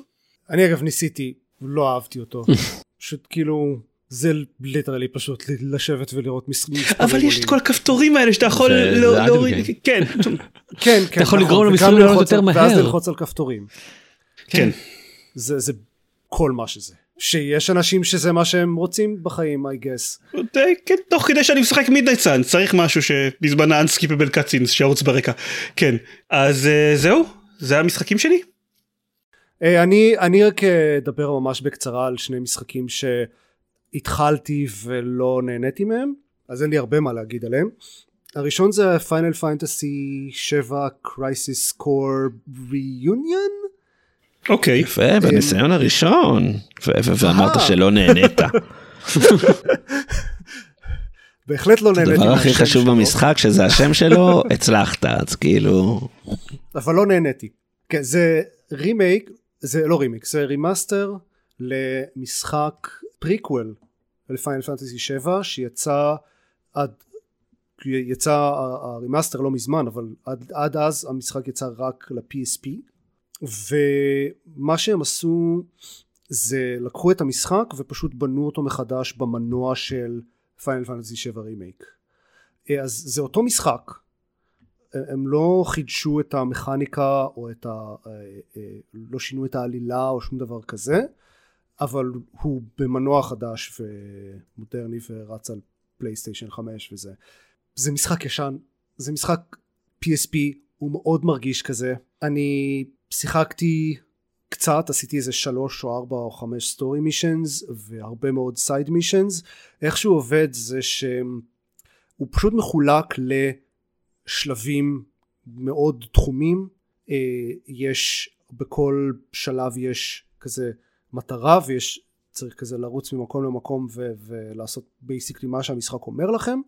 אני אגב ניסיתי, לא אהבתי אותו. פשוט כאילו זה literally פשוט לשבת ולראות מספרים. אבל יש את כל הכפתורים האלה שאתה יכול להוריד, כן. כן, כן. אתה יכול נכון, לגרום למספרים לעלות יותר על- מהר. ואז ללחוץ על כפתורים. כן. זה זה כל מה שזה. שיש אנשים שזה מה שהם רוצים בחיים, I guess. כן, תוך כדי שאני משחק Midnight Suns צריך משהו שבזמן ה unskippable cutscenes שירוץ ברקע. כן, אז אה, זהו, זה המשחקים שלי. אה, אני, אני רק אה, אדבר ממש בקצרה על שני משחקים שהתחלתי ולא נהניתי מהם, אז אין לי הרבה מה להגיד עליהם. הראשון זה פיינל פנטסי 7 קרייסיס קור ריוניון? אוקיי. יפה, בניסיון הראשון. ואמרת אה. שלא נהנית. בהחלט לא נהניתי הדבר הכי חשוב במשחק שזה השם שלו, הצלחת, אז כאילו... אבל לא נהניתי. כן, זה רימייק, זה לא רימייק, זה remaster למשחק פריקוול ל Final Fantasy 7 שיצא עד יצא ה remaster לא מזמן אבל עד, עד אז המשחק יצא רק ל-PSP ומה שהם עשו זה לקחו את המשחק ופשוט בנו אותו מחדש במנוע של Final Fantasy 7 רימייק אז זה אותו משחק. הם לא חידשו את המכניקה או את ה... אה, אה, לא שינו את העלילה או שום דבר כזה אבל הוא במנוע חדש ומודרני ורץ על פלייסטיישן 5 וזה. זה משחק ישן. זה משחק PSP הוא מאוד מרגיש כזה. אני שיחקתי קצת עשיתי איזה שלוש או ארבע או חמש story missions והרבה מאוד side missions איך שהוא עובד זה שהוא פשוט מחולק לשלבים מאוד תחומים. אה, יש בכל שלב יש כזה מטרה ויש צריך כזה לרוץ ממקום למקום ו- ולעשות basically מה שהמשחק אומר לכם.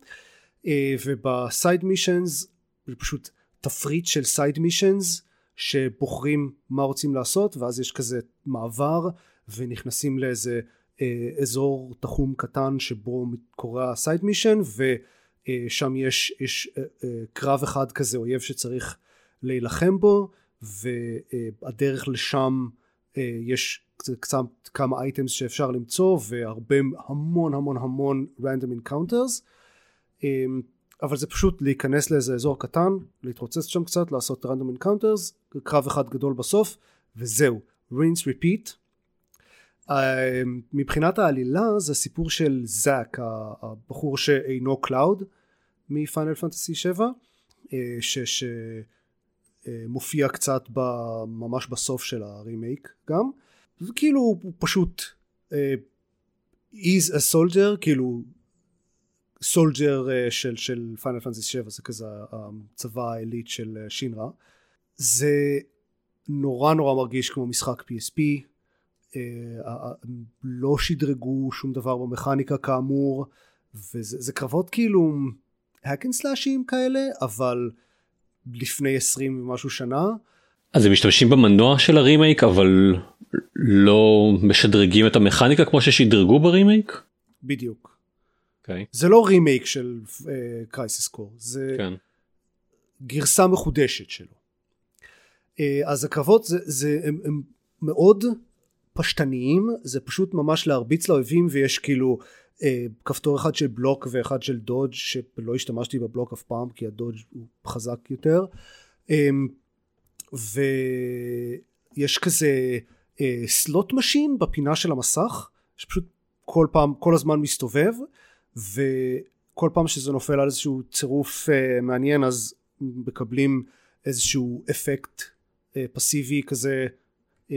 אה, וב side missions זה פשוט תפריט של side missions שבוחרים מה רוצים לעשות ואז יש כזה מעבר ונכנסים לאיזה אה, אזור תחום קטן שבו קורה הסייד מישן ושם יש, יש אה, אה, קרב אחד כזה אויב שצריך להילחם בו והדרך לשם אה, יש קצת, כמה אייטמס שאפשר למצוא והרבה המון המון המון random encounters. אה, אבל זה פשוט להיכנס לאיזה אזור קטן להתרוצץ שם קצת לעשות random encounters קרב אחד גדול בסוף וזהו rinse repeat. Uh, מבחינת העלילה זה סיפור של זאק הבחור שאינו קלאוד מ Final Fantasy 7 uh, שמופיע קצת ב, ממש בסוף של הרימייק גם. וכאילו הוא פשוט uh, is a soldier כאילו soldier uh, של, Final Fantasy 7 זה כזה הצבא העילית של שינרה זה נורא נורא מרגיש כמו משחק PSP uh, לא שדרגו שום דבר במכניקה כאמור וזה זה קרבות כאילו האקן סלאשים כאלה אבל לפני 20 ומשהו שנה אז הם משתמשים במנוע של הרימייק אבל לא משדרגים את המכניקה כמו ששדרגו ברימייק? בדיוק אוקיי. זה לא רימייק של קרייסיס uh, קור זה כן. גרסה מחודשת שלו אז הקרבות זה, זה הם, הם מאוד פשטניים זה פשוט ממש להרביץ לאויבים ויש כאילו uh, כפתור אחד של בלוק ואחד של דודג' שלא השתמשתי בבלוק אף פעם כי הדודג' הוא חזק יותר. um, ויש כזה slot machine בפינה של המסך שפשוט כל פעם כל הזמן מסתובב וכל פעם שזה נופל על איזשהו צירוף uh, מעניין אז מקבלים איזשהו אפקט פסיבי כזה uh,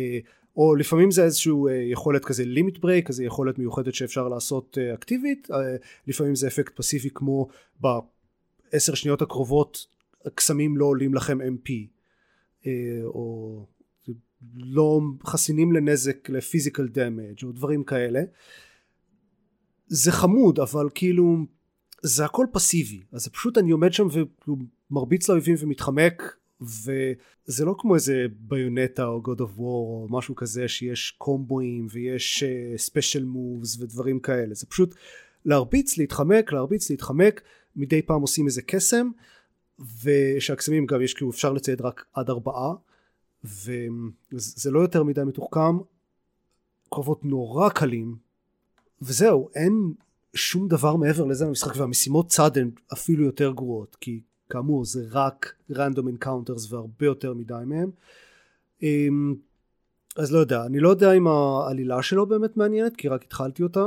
או לפעמים זה איזשהו uh, יכולת כזה limit break כזה יכולת מיוחדת שאפשר לעשות אקטיבית לפעמים זה אפקט פסיבי כמו בעשר שניות הקרובות קסמים לא עולים לכם MP או לא חסינים לנזק לפיזיקל דמג' או דברים כאלה. זה חמוד אבל כאילו זה הכל פסיבי. אז פשוט אני עומד שם ומרביץ לאויבים ומתחמק וזה לא כמו איזה ביונטה או God of War או משהו כזה שיש קומבואים ויש ספיישל uh, מובס ודברים כאלה. זה פשוט להרביץ להתחמק להרביץ להתחמק מדי פעם עושים איזה קסם ושהקסמים גם יש כאילו אפשר לצייד רק עד ארבעה וזה לא יותר מדי מתוחכם קרבות נורא קלים וזהו אין שום דבר מעבר לזה במשחק והמשימות צד הן אפילו יותר גרועות כי כאמור זה רק random encounters והרבה יותר מדי מהם. אמ, אז לא יודע אני לא יודע אם העלילה שלו באמת מעניינת כי רק התחלתי אותה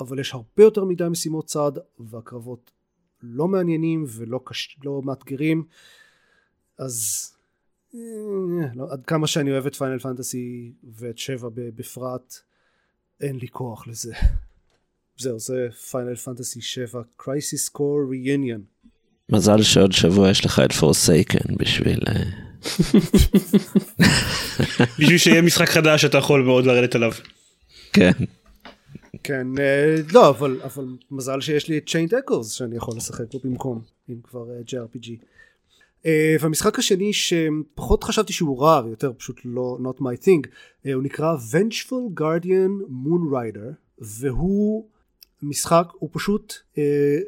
אבל יש הרבה יותר מדי משימות צד והקרבות לא מעניינים ולא קש... לא מאתגרים. אז אה, לא, עד כמה שאני אוהב את Final Fantasy ואת שבע בפרט אין לי כוח לזה. זהו זה Final Fantasy 7 Crisis Core Reunion מזל שעוד שבוע יש לך את Forspoken בשביל אה, בשביל שיהיה משחק חדש אתה יכול מאוד לרדת עליו. כן. כן אה, לא אבל אבל מזל שיש לי את Chained Echoes שאני יכול לשחק בו במקום אם כבר אה, JRPG. והמשחק השני שפחות חשבתי שהוא רע ויותר פשוט לא not my thing הוא נקרא Vengeful Guardian Moonrider והוא משחק הוא פשוט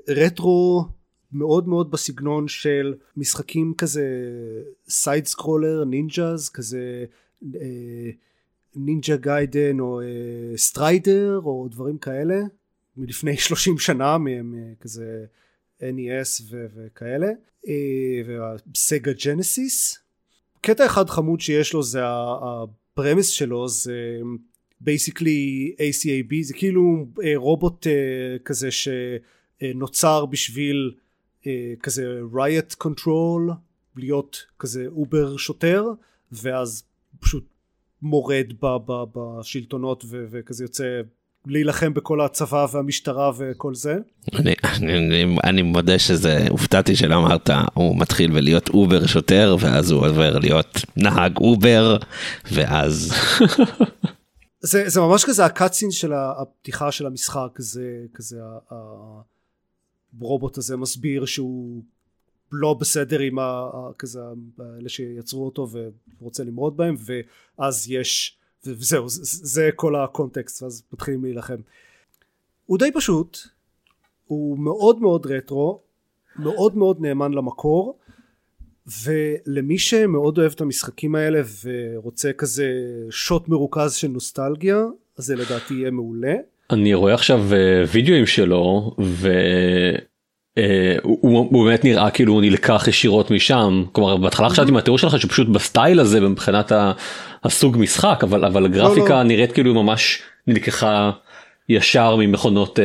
רטרו מאוד מאוד בסגנון של משחקים כזה side scroller ninjas כזה אה, Ninja Gaiden או אה, Strider או דברים כאלה מלפני 30 שנה מהם אה, כזה NES ו- וכאלה. ו Sega Genesis קטע אחד חמוד שיש לו זה ה premise שלו זה basically ACAB זה כאילו רובוט כזה שנוצר בשביל אה, כזה riot control להיות כזה uber שוטר ואז פשוט מורד ב, ב, בשלטונות ו, וכזה יוצא להילחם בכל הצבא והמשטרה וכל זה. אני, אני, אני מודה שזה הופתעתי שלא אמרת הוא מתחיל בלהיות uber שוטר ואז הוא עובר להיות נהג אובר ואז. זה, זה ממש כזה ה cutscene של הפתיחה של המשחק זה כזה הרובוט הזה מסביר שהוא לא בסדר עם ה, כזה אלה שיצרו אותו ורוצה למרוד בהם ואז יש וזהו זה, כל הקונטקסט ואז מתחילים להילחם. הוא די פשוט הוא מאוד מאוד רטרו מאוד מאוד נאמן למקור ולמי שמאוד אוהב את המשחקים האלה ורוצה כזה שוט מרוכז של נוסטלגיה אז זה לדעתי יהיה מעולה אני רואה עכשיו אה, וידאוים שלו והוא אה, באמת נראה כאילו הוא נלקח ישירות משם כלומר בהתחלה חשבתי מהתיאור שלך שפשוט בסטייל הזה מבחינת הסוג משחק אבל אבל הגרפיקה לא, לא. נראית כאילו ממש נלקחה ישר ממכונות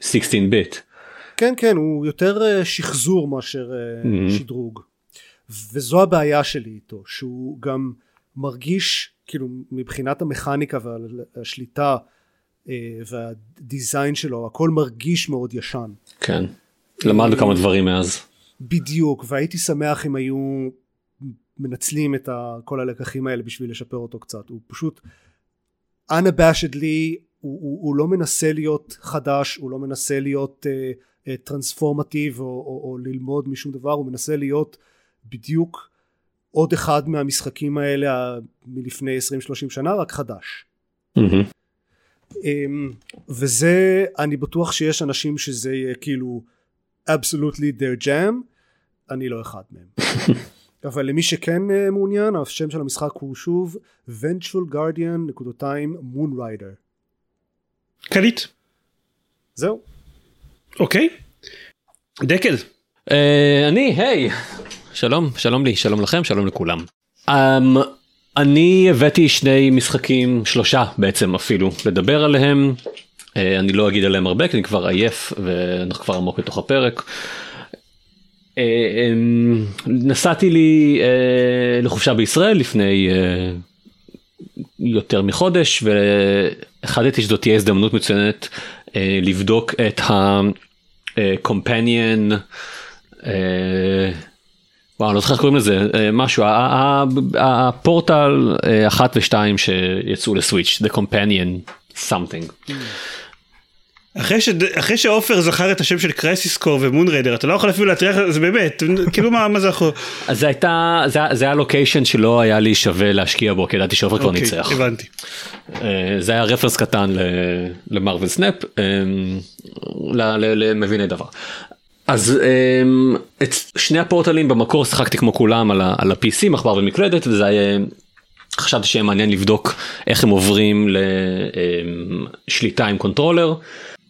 16 אה, ביט. כן כן הוא יותר שחזור מאשר mm-hmm. שדרוג וזו הבעיה שלי איתו שהוא גם מרגיש כאילו מבחינת המכניקה והשליטה והדיזיין שלו הכל מרגיש מאוד ישן. כן, למדנו כמה דברים מאז. בדיוק והייתי שמח אם היו מנצלים את כל הלקחים האלה בשביל לשפר אותו קצת הוא פשוט unabashedly הוא, הוא, הוא לא מנסה להיות חדש הוא לא מנסה להיות טרנספורמטיב uh, uh, או, או, או ללמוד משום דבר הוא מנסה להיות בדיוק עוד אחד מהמשחקים האלה מלפני 20-30 שנה רק חדש. Mm-hmm. אמ, וזה אני בטוח שיש אנשים שזה יהיה כאילו absolutely their jam אני לא אחד מהם. אבל למי שכן אה, מעוניין השם של המשחק הוא שוב Vengeful Guardian נקודותיים Moonrider. קליט זהו. אוקיי. דקל. uh, אני היי. שלום שלום לי שלום לכם שלום לכולם. אני הבאתי שני משחקים, שלושה בעצם אפילו, לדבר עליהם. אה, אני לא אגיד עליהם הרבה כי אני כבר עייף ואנחנו כבר עמוק בתוך הפרק. אה, אמ, נסעתי לי אה, לחופשה בישראל לפני יותר מחודש והחלטתי שזאת תהיה הזדמנות מצוינת לבדוק את ה-companion וואו, אני לא זוכר איך קוראים לזה, אה, משהו, הפורטל אה, אחת ושתיים שיצאו לסוויץ', The Companion something. אחרי, ש... אחרי שעופר זכר את השם של קרייסיס קור ומון ריידר אתה לא יכול אפילו להטריח זה באמת כאילו מה, מה זה יכול. אז זה הייתה זה, זה היה לוקיישן שלא היה לי שווה להשקיע בו כי ידעתי שעופר כבר אוקיי, ניצח. הבנתי. אה, זה היה רפרנס קטן ל Marvel Snap למביני דבר. אז אה, את שני הפורטלים במקור שיחקתי כמו כולם על ה-PC עכבר ומקלדת וזה היה חשבתי שיהיה מעניין לבדוק איך הם עוברים לשליטה עם controller.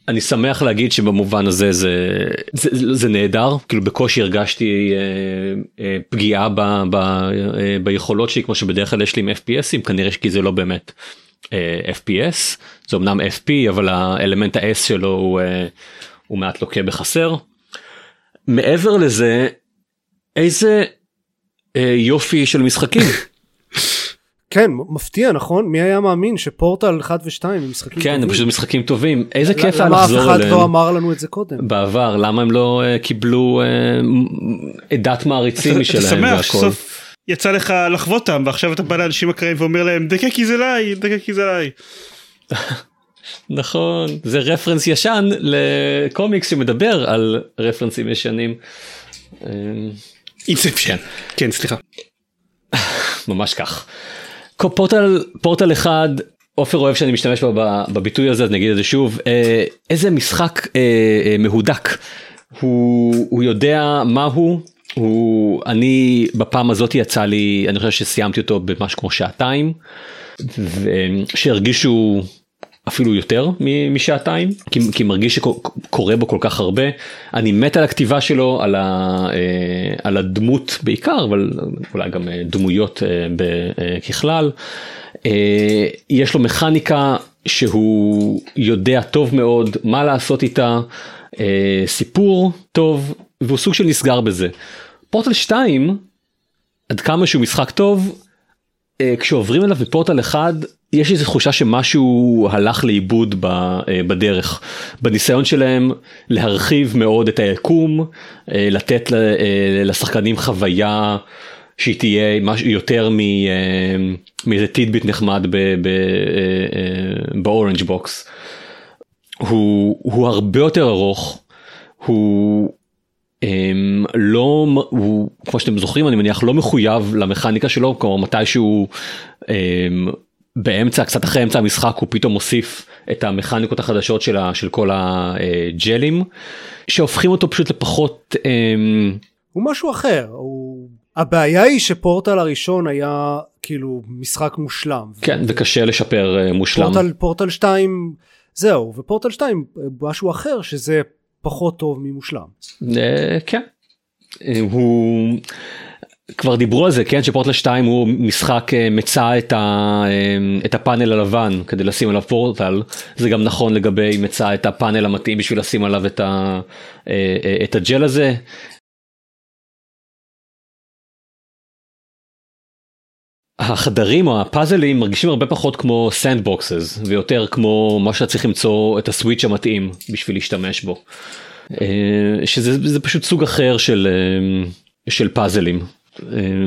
אני שמח להגיד שבמובן הזה זה, זה, זה נהדר, כאילו בקושי הרגשתי אה, אה, פגיעה ב, ב, אה, ביכולות שלי כמו שבדרך כלל יש לי עם FPSים, כנראה כי זה לא באמת אה, FPS, זה אמנם FP אבל האלמנט ה-S שלו הוא, אה, הוא מעט לוקה בחסר. מעבר לזה, איזה אה, יופי של משחקים. כן, מפתיע נכון? מי היה מאמין שפורטל 1 ו2 הם משחקים כן, טובים? הם פשוט משחקים טובים. איזה כיף היה למה אף לחזור אחד אליהם. לא אמר לנו את זה קודם? בעבר למה הם לא uh, קיבלו uh, עדת מעריצים אתה משלהם שמח והכל. שסוף יצא לך לחוות אותם ועכשיו אתה בא לאנשים אקראיים ואומר להם דקה כי זה עליי דקה כי זה עליי. נכון זה רפרנס ישן לקומיקס שמדבר על רפרנסים ישנים. אה, אינספשן. כן סליחה. ממש כך. פורטל פורטל אחד עופר אוהב שאני משתמש בה ב- בביטוי הזה אז נגיד את זה שוב אה, איזה משחק אה, אה, מהודק הוא, הוא יודע מה הוא. הוא אני בפעם הזאת יצא לי אני חושב שסיימתי אותו במשהו כמו שעתיים שהרגישו אפילו יותר משעתיים כי, כי מרגיש שקורה בו כל כך הרבה אני מת על הכתיבה שלו על, ה, אה, על הדמות בעיקר אבל אולי גם אה, דמויות אה, ככלל. יש לו מכניקה שהוא יודע טוב מאוד מה לעשות איתה סיפור טוב והוא סוג של נסגר בזה. פורטל 2 עד כמה שהוא משחק טוב כשעוברים אליו בפורטל אחד יש איזו תחושה שמשהו הלך לאיבוד אה, בדרך בניסיון שלהם להרחיב מאוד את היקום אה, לתת אה, לשחקנים חוויה שהיא תהיה משהו יותר מאיזה tidbit נחמד ב Orange Box. הוא, הוא הרבה יותר ארוך הוא um, לא הוא כמו שאתם זוכרים אני מניח לא מחויב למכניקה שלו כלומר מתישהו um, באמצע קצת אחרי אמצע המשחק הוא פתאום מוסיף את המכניקות החדשות של, ה, של כל הג'לים שהופכים אותו פשוט לפחות um, הוא משהו אחר. הוא... הבעיה היא שפורטל הראשון היה כאילו משחק מושלם. כן וקשה לשפר uh, מושלם פורטל, פורטל 2 זהו, ופורטל 2 משהו אחר שזה פחות טוב ממושלם. אה, כן. אה, הוא כבר דיברו על זה כן שפורטל 2 הוא משחק אה, מצא את, ה, אה, את הפאנל הלבן כדי לשים עליו פורטל זה גם נכון לגבי מצא את הפאנל המתאים בשביל לשים עליו את, ה, אה, את הג'ל הזה. החדרים או הפאזלים מרגישים הרבה פחות כמו sandboxes ויותר כמו מה שאתה צריך למצוא את ה switch המתאים בשביל להשתמש בו. שזה זה פשוט סוג אחר של, של פאזלים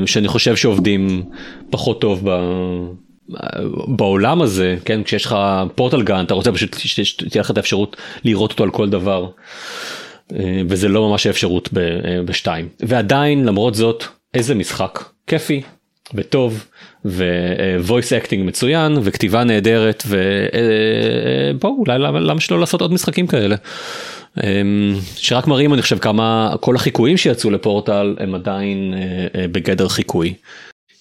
שאני חושב שעובדים פחות טוב ב, בעולם הזה כן כשיש לך פורטל גן אתה רוצה פשוט שתהיה לך את האפשרות לראות אותו על כל דבר. אה, וזה לא ממש האפשרות אה, בשתיים ועדיין למרות זאת איזה משחק כיפי וטוב ו-voice acting מצוין וכתיבה נהדרת ובואו אולי למה, למה שלא לעשות עוד משחקים כאלה. אמ, שרק מראים אני חושב כמה כל החיקויים שיצאו לפורטל הם עדיין אה, אה, בגדר חיקוי.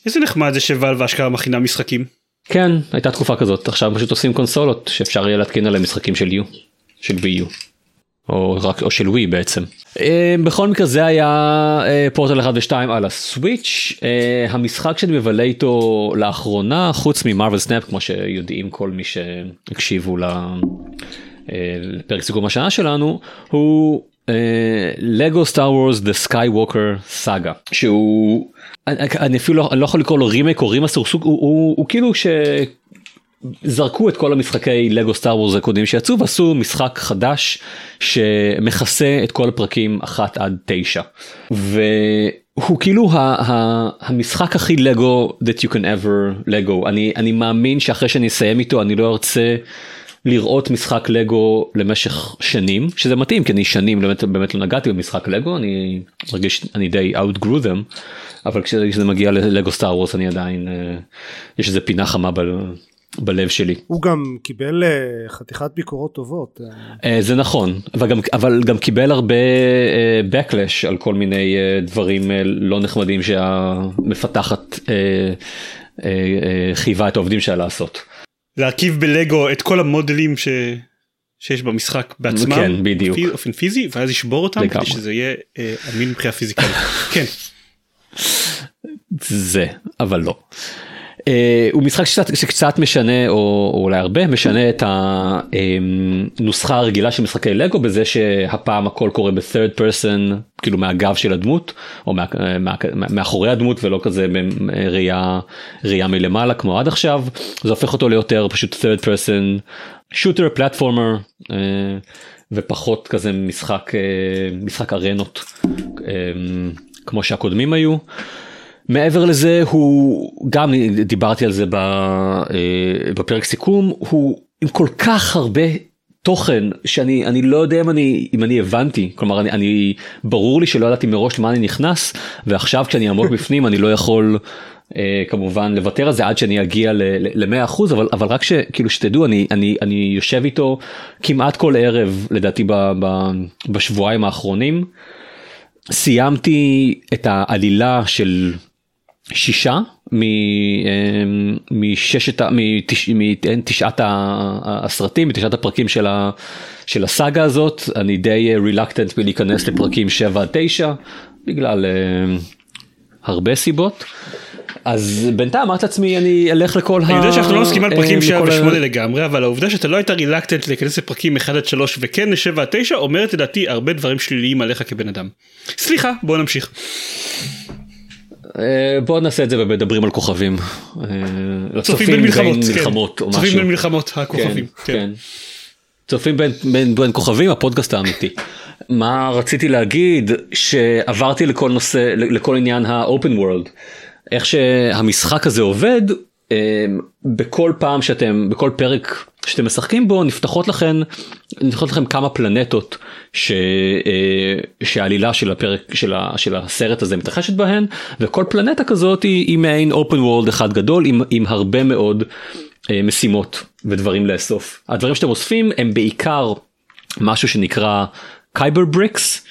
איזה נחמד זה ש Valve אשכרה מכינה משחקים. כן הייתה תקופה כזאת עכשיו פשוט עושים קונסולות שאפשר יהיה להתקין עליהם משחקים של יו של ווי יו. או רק או של ווי בעצם. אה, בכל מקרה זה היה פורטל 1 ו2 על ה Switch המשחק שאני מבלה איתו לאחרונה חוץ מ Marvel Snap כמו שיודעים כל מי שהקשיבו ל- לפרק סיכום השנה שלנו הוא Lego Star Wars The Skywalker Saga שהוא אני, אני אפילו לא, אני לא יכול לקרוא לו רימייק או remaster הוא, הוא, הוא, הוא כאילו ש... זרקו את כל המשחקי Lego Star Wars הקודמים שיצאו ועשו משחק חדש שמכסה את כל הפרקים 1 עד 9 והוא כאילו ה- ה- המשחק הכי לגו that you can ever Lego אני אני מאמין שאחרי שאני אסיים איתו אני לא ארצה לראות משחק לגו למשך שנים שזה מתאים כי אני שנים באמת באמת לא נגעתי במשחק לגו אני מרגיש אני די outgrew them אבל כשזה מגיע ללגו סטאר וורס אני עדיין אה, יש איזה פינה חמה ב, בלב שלי. הוא גם קיבל אה, חתיכת ביקורות טובות. אה, זה נכון אבל גם, אבל גם קיבל הרבה backlash על כל מיני דברים לא נחמדים שהמפתחת חייבה את העובדים שלה לעשות. להרכיב בלגו את כל המודלים ש... שיש במשחק בעצמם, כן, בדיוק. באופן פיזי, ואז לשבור אותם לגמרי. כדי שזה יהיה אה, אמין מבחינה פיזיקלית. כן. זה אבל לא. Uh, הוא משחק שקצת, שקצת משנה או, או אולי הרבה משנה את הנוסחה הרגילה של משחקי לגו בזה שהפעם הכל קורה ב-third person כאילו מהגב של הדמות או מה, מה, מאחורי הדמות ולא כזה בראייה ראייה מלמעלה כמו עד עכשיו זה הופך אותו ליותר פשוט third person shooter platformer uh, ופחות כזה משחק משחק ארנות uh, כמו שהקודמים היו. מעבר לזה הוא גם דיברתי על זה בפרק סיכום הוא עם כל כך הרבה תוכן שאני אני לא יודע אם אני אם אני הבנתי כלומר אני, אני ברור לי שלא ידעתי מראש למה אני נכנס ועכשיו כשאני עמוק בפנים אני לא יכול אה, כמובן לוותר על זה עד שאני אגיע ל-100% אבל אבל רק שכאילו שתדעו אני אני אני יושב איתו כמעט כל ערב לדעתי ב, ב, בשבועיים האחרונים. סיימתי את העלילה של שישה מששת מתשעת הסרטים מתשעת הפרקים של, ה, של הסאגה הזאת אני די רילקטנט מלהיכנס לפרקים 7 עד 9 בגלל uh, הרבה סיבות. אז בינתיים אמרתי לעצמי אני אלך לכל ה... אני יודע שאנחנו לא מסכימים על פרקים 7 לכל ה- ו-8 לגמרי, אבל העובדה שאתה לא היית רילקטנט להיכנס לפרקים 1 עד 3 וכן ל-7 עד 9 אומרת לדעתי הרבה דברים שליליים עליך כבן אדם. סליחה, בוא נמשיך. אה, בוא נעשה את זה במדברים על כוכבים. אה, צופים בין מלחמות, כן. מלחמות צופים. בין מלחמות, הכוכבים. כן, כן. כן. צופים בין, בין, בין כוכבים הפודקאסט האמיתי. מה רציתי להגיד שעברתי לכל נושא לכל עניין ה-open world. איך שהמשחק הזה עובד בכל פעם שאתם בכל פרק שאתם משחקים בו נפתחות לכם נפתחות לכם כמה פלנטות ש, אה, שהעלילה של הפרק של, ה, של הסרט הזה מתרחשת בהן וכל פלנטה כזאת היא, היא מעין open world אחד גדול עם, עם הרבה מאוד אה, משימות ודברים לאסוף. הדברים שאתם אוספים הם בעיקר משהו שנקרא קייבר בריקס.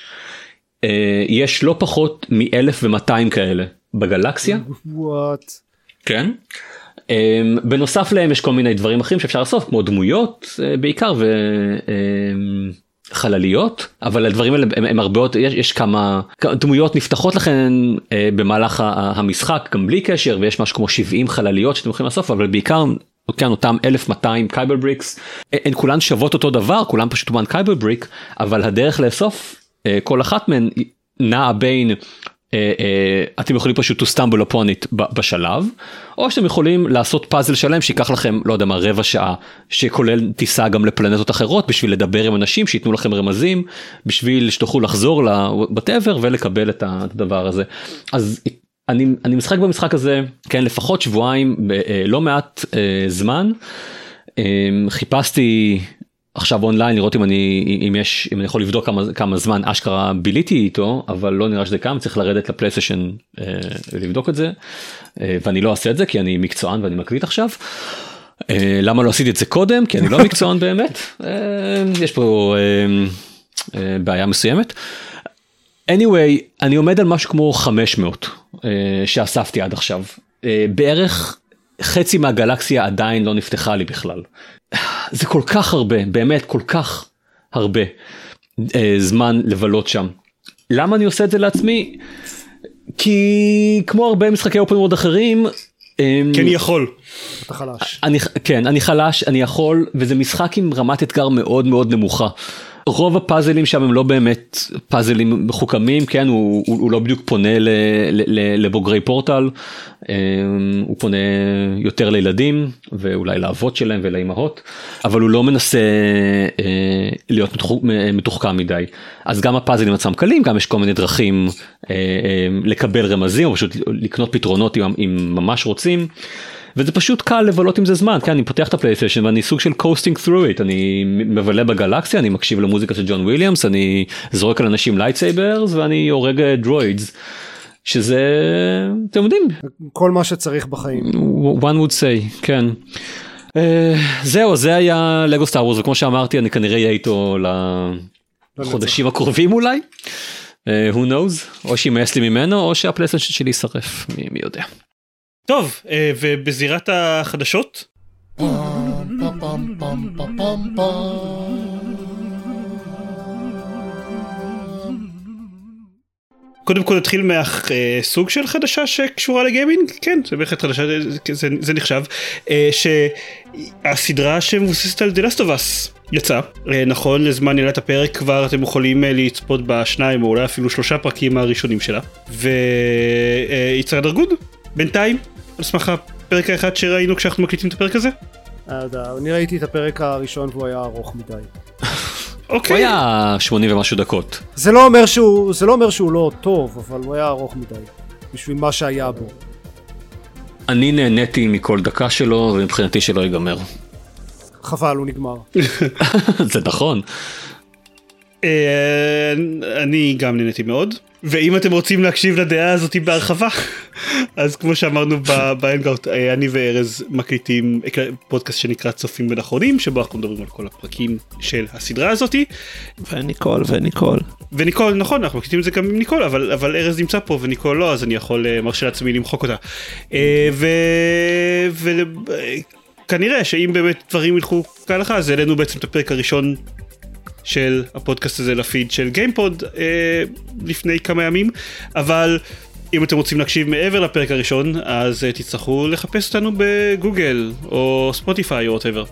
יש לא פחות מ-1200 כאלה בגלקסיה. וואט. כן. Um, בנוסף להם יש כל מיני דברים אחרים שאפשר לאסוף כמו דמויות uh, בעיקר וחלליות אבל הדברים האלה הם, הם הרבה יותר יש, יש כמה דמויות נפתחות לכן uh, במהלך המשחק גם בלי קשר ויש משהו כמו 70 חלליות שאתם יכולים לאסוף אבל בעיקר כן אותם 1200 Kyber bricks הן כולן שוות אותו דבר כולן פשוט one Kyber brick אבל הדרך לאסוף uh, כל אחת מהן נעה בין אה, אה, אתם יכולים פשוט to stumble upon it בשלב או שאתם יכולים לעשות פאזל שלם שיקח לכם לא יודע מה רבע שעה שכולל טיסה גם לפלנטות אחרות בשביל לדבר עם אנשים שייתנו לכם רמזים בשביל שתוכלו לחזור ל whatever ולקבל את הדבר הזה. אז אני, אני משחק במשחק הזה כן לפחות שבועיים בלא מעט אה, זמן. אה, חיפשתי עכשיו אונליין לראות אם אני אם יש אם אני יכול לבדוק כמה כמה זמן אשכרה ביליתי איתו אבל לא נראה שזה קם צריך לרדת לפלייסשן אה, לבדוק את זה אה, ואני לא אעשה את זה כי אני מקצוען ואני מקליט עכשיו. אה, למה לא עשיתי את זה קודם כי אני לא מקצוען באמת אה, יש פה אה, אה, בעיה מסוימת. anyway אני עומד על משהו כמו 500 אה, שאספתי עד עכשיו אה, בערך חצי מהגלקסיה עדיין לא נפתחה לי בכלל. זה כל כך הרבה באמת כל כך הרבה אה, זמן לבלות שם. למה אני עושה את זה לעצמי? כי כמו הרבה משחקי אופן וורד אחרים. אה, כן יכול. אתה חלש. אני כן אני חלש אני יכול וזה משחק עם רמת אתגר מאוד מאוד נמוכה. רוב הפאזלים שם הם לא באמת פאזלים מחוכמים כן? הוא, הוא, הוא לא בדיוק פונה ל, ל, ל, לבוגרי פורטל. אה, הוא פונה יותר לילדים ואולי לאבות שלהם ולאימהות אבל הוא לא מנסה אה, להיות מתוח, מתוחכם מדי. אז גם הפאזלים עצמם קלים גם יש כל מיני דרכים אה, לקבל רמזים או פשוט לקנות פתרונות אם, אם ממש רוצים. וזה פשוט קל לבלות עם זה זמן, כן, אני פותח את הפלייסטיישן ואני סוג של coasting through it, אני מבלה בגלקסיה, אני מקשיב למוזיקה של ג'ון וויליאמס, אני זורק על אנשים lightsabers ואני הורג droids. שזה, אתם יודעים, כל מה שצריך בחיים. one would say, כן. Uh, זהו, זה היה Lego Star Wars, וכמו שאמרתי, אני כנראה אהיה איתו לחודשים הקרובים אולי. Uh, who knows, או שימאס לי ממנו, או שהפלייסטיישן שלי יישרף, מי, מי יודע. טוב, אה, ובזירת החדשות? קודם כל נתחיל מהסוג של חדשה שקשורה לגיימינג, כן, זה בהחלט חדשה, זה, זה נחשב, אה, שהסדרה שמבוססת על The Last of Us יצא, אה, נכון לזמן עילת הפרק כבר אתם יכולים לצפות בשניים או אולי אפילו שלושה פרקים הראשונים שלה, ויצא דרגוד בינתיים, על סמך הפרק האחד שראינו כשאנחנו מקליטים את הפרק הזה? אני ראיתי את הפרק הראשון והוא היה ארוך מדי. אוקיי. הוא היה 80 ומשהו דקות. זה לא אומר שהוא, זה לא אומר שהוא לא טוב, אבל הוא היה ארוך מדי. בשביל מה שהיה בו. אני נהניתי מכל דקה שלו, ומבחינתי שלא ייגמר. חבל, הוא נגמר. זה נכון. אה, אני גם נהניתי מאוד. ואם אתם רוצים להקשיב לדעה הזאת בהרחבה, אז כמו שאמרנו באנגאוט, אה, אני וארז מקליטים פודקאסט שנקרא צופים בין אחרונים, שבו אנחנו מדברים על כל הפרקים של הסדרה הזאתי. וניקול וניקול. וניקול, נכון, אנחנו מקליטים את זה גם עם ניקול, אבל, אבל ארז נמצא פה וניקול לא, אז אני יכול אה, מרשה לעצמי למחוק אותה. אה, וכנראה שאם באמת דברים ילכו כהלכה, אז העלינו בעצם את הפרק הראשון של הפודקאסט הזה לפיד של גיימפוד אה, לפני כמה ימים, אבל אם אתם רוצים להקשיב מעבר לפרק הראשון, אז אה, תצטרכו לחפש אותנו בגוגל או ספוטיפיי או whatever.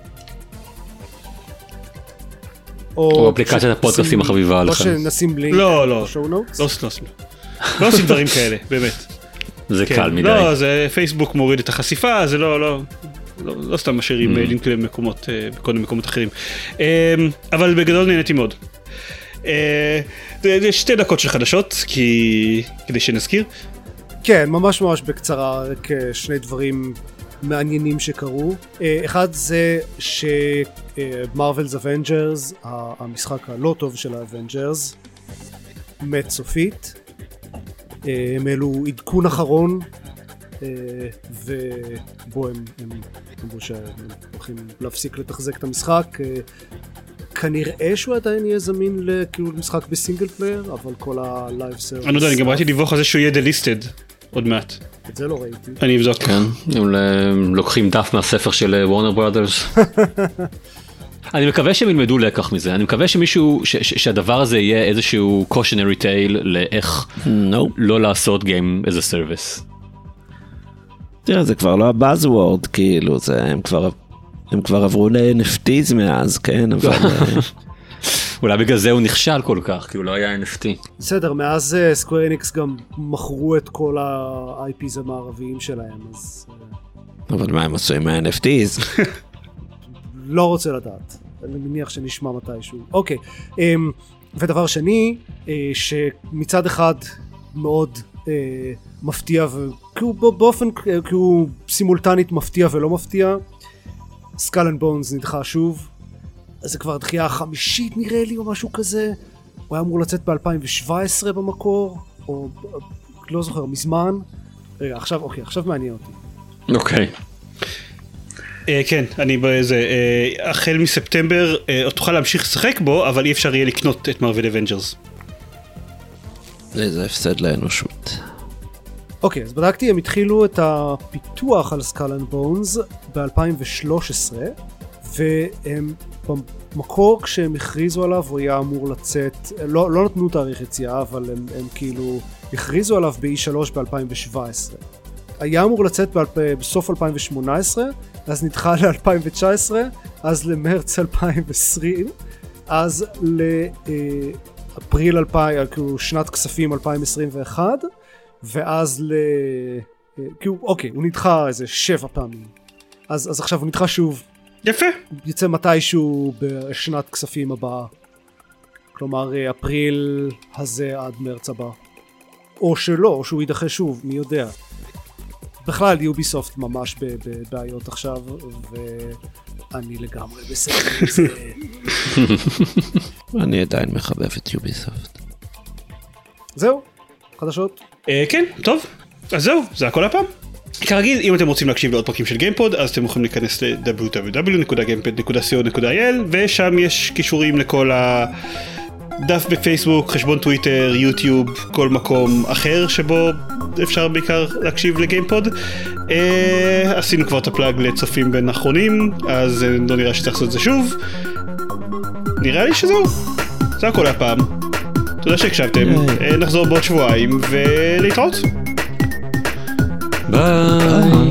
או אפליקציית הפודקאסטים החביבה עליכם. או שנשים לינק לא, לא. לא עושים, לא עושים. לא עושים דברים כאלה, באמת. זה כן. קל מדי. לא, זה פייסבוק מוריד את החשיפה, זה לא, לא, לא, לא סתם משאירים Mm. לינק למקומות, אה, בכל מיני מקומות אחרים. אה, אבל בגדול נהניתי מאוד. אה, שתי דקות של חדשות, כי... כדי שנזכיר. כן, ממש ממש בקצרה, רק אה, שני דברים מעניינים שקרו. אה, אחד זה ש Marvel's Avengers, המשחק הלא טוב של ה Avengers, מת סופית. אה, הם העלו עדכון אחרון, אה, ובו הם אמרו שהם הולכים להפסיק לתחזק את המשחק. אה, כנראה שהוא עדיין יהיה זמין לכאילו משחק ב single player, אבל כל ה live service... אני לא יודע, אני גם ראיתי דיווח על זה שהוא יהיה delisted עוד מעט. את זה לא ראיתי. אני אבדוק. כן, הם לוקחים דף מהספר של וורנר ברודרס. אני מקווה שהם ילמדו לקח מזה, אני מקווה שמישהו, ש- ש- שהדבר הזה יהיה איזשהו cautionary tale לאיך נו. לא לעשות Game as a service. תראה, זה כבר לא הבאזוורד, כאילו, זה, הם כבר, הם כבר עברו ל-NFTs מאז, כן, אבל... אה, אולי בגלל זה הוא נכשל כל כך, כי הוא לא היה NFT. בסדר, מאז Square Enix גם מכרו את כל ה-IPs המערביים שלהם, אז אה, אבל מה הם עשו עם ה-NFTs? לא רוצה לדעת. אני מניח שנשמע מתישהו. אוקיי, אמ, ודבר שני, אה, שמצד אחד מאוד אה, מפתיע, וכאילו ב- באופן, כאילו סימולטנית מפתיע ולא מפתיע, Skull and Bones נדחה שוב. זה כבר דחייה חמישית נראה לי או משהו כזה. הוא היה אמור לצאת ב-2017 במקור, או לא זוכר, מזמן. רגע, עכשיו, אוקיי, עכשיו מעניין אותי. אוקיי. אה, כן, אני בזה, אה, החל מספטמבר אה, תוכל להמשיך לשחק בו, אבל אי אפשר יהיה לקנות את Marvel Avengers. איזה הפסד לאנושות. אוקיי, אז בדקתי, הם התחילו את הפיתוח על Skull and Bones ב-2013, והם במקור כשהם הכריזו עליו הוא היה אמור לצאת, לא, לא נתנו תאריך יציאה, אבל הם, הם כאילו הכריזו עליו ב-E3 ב-2017. היה אמור לצאת באלפ... בסוף 2018, אז נדחה ל-2019, אז למרץ 2020, אז לאפריל 2000, כאילו שנת כספים 2021, ואז ל... כאילו, אוקיי, הוא נדחה איזה שבע פעמים. אז, אז עכשיו הוא נדחה שוב, יפה. יצא מתישהו בשנת כספים הבאה. כלומר, אה, אפריל הזה עד מרץ הבא. או שלא, או שהוא יידחה שוב, מי יודע. בכלל יוביסופט ממש בבעיות עכשיו, ואני לגמרי בסדר עם זה. אני עדיין מחבב את יוביסופט. זהו, חדשות. אה, כן, טוב, אז זהו, זה הכל הפעם. כרגיל, אם אתם רוצים להקשיב לעוד פרקים של גיימפוד, אז אתם יכולים להיכנס ל- www.gamepod.co.il ושם יש קישורים לכל הדף בפייסבוק, חשבון טוויטר, יוטיוב, כל מקום אחר שבו אפשר בעיקר להקשיב לגיימפוד. אה, עשינו כבר את ה plug לצופים בין האחרונים, אז אה, לא נראה שצריך לעשות את זה שוב. נראה לי שזהו, זה הכל הפעם. תודה שהקשבתם, אה, נחזור בעוד שבועיים ולהתראות. ביי.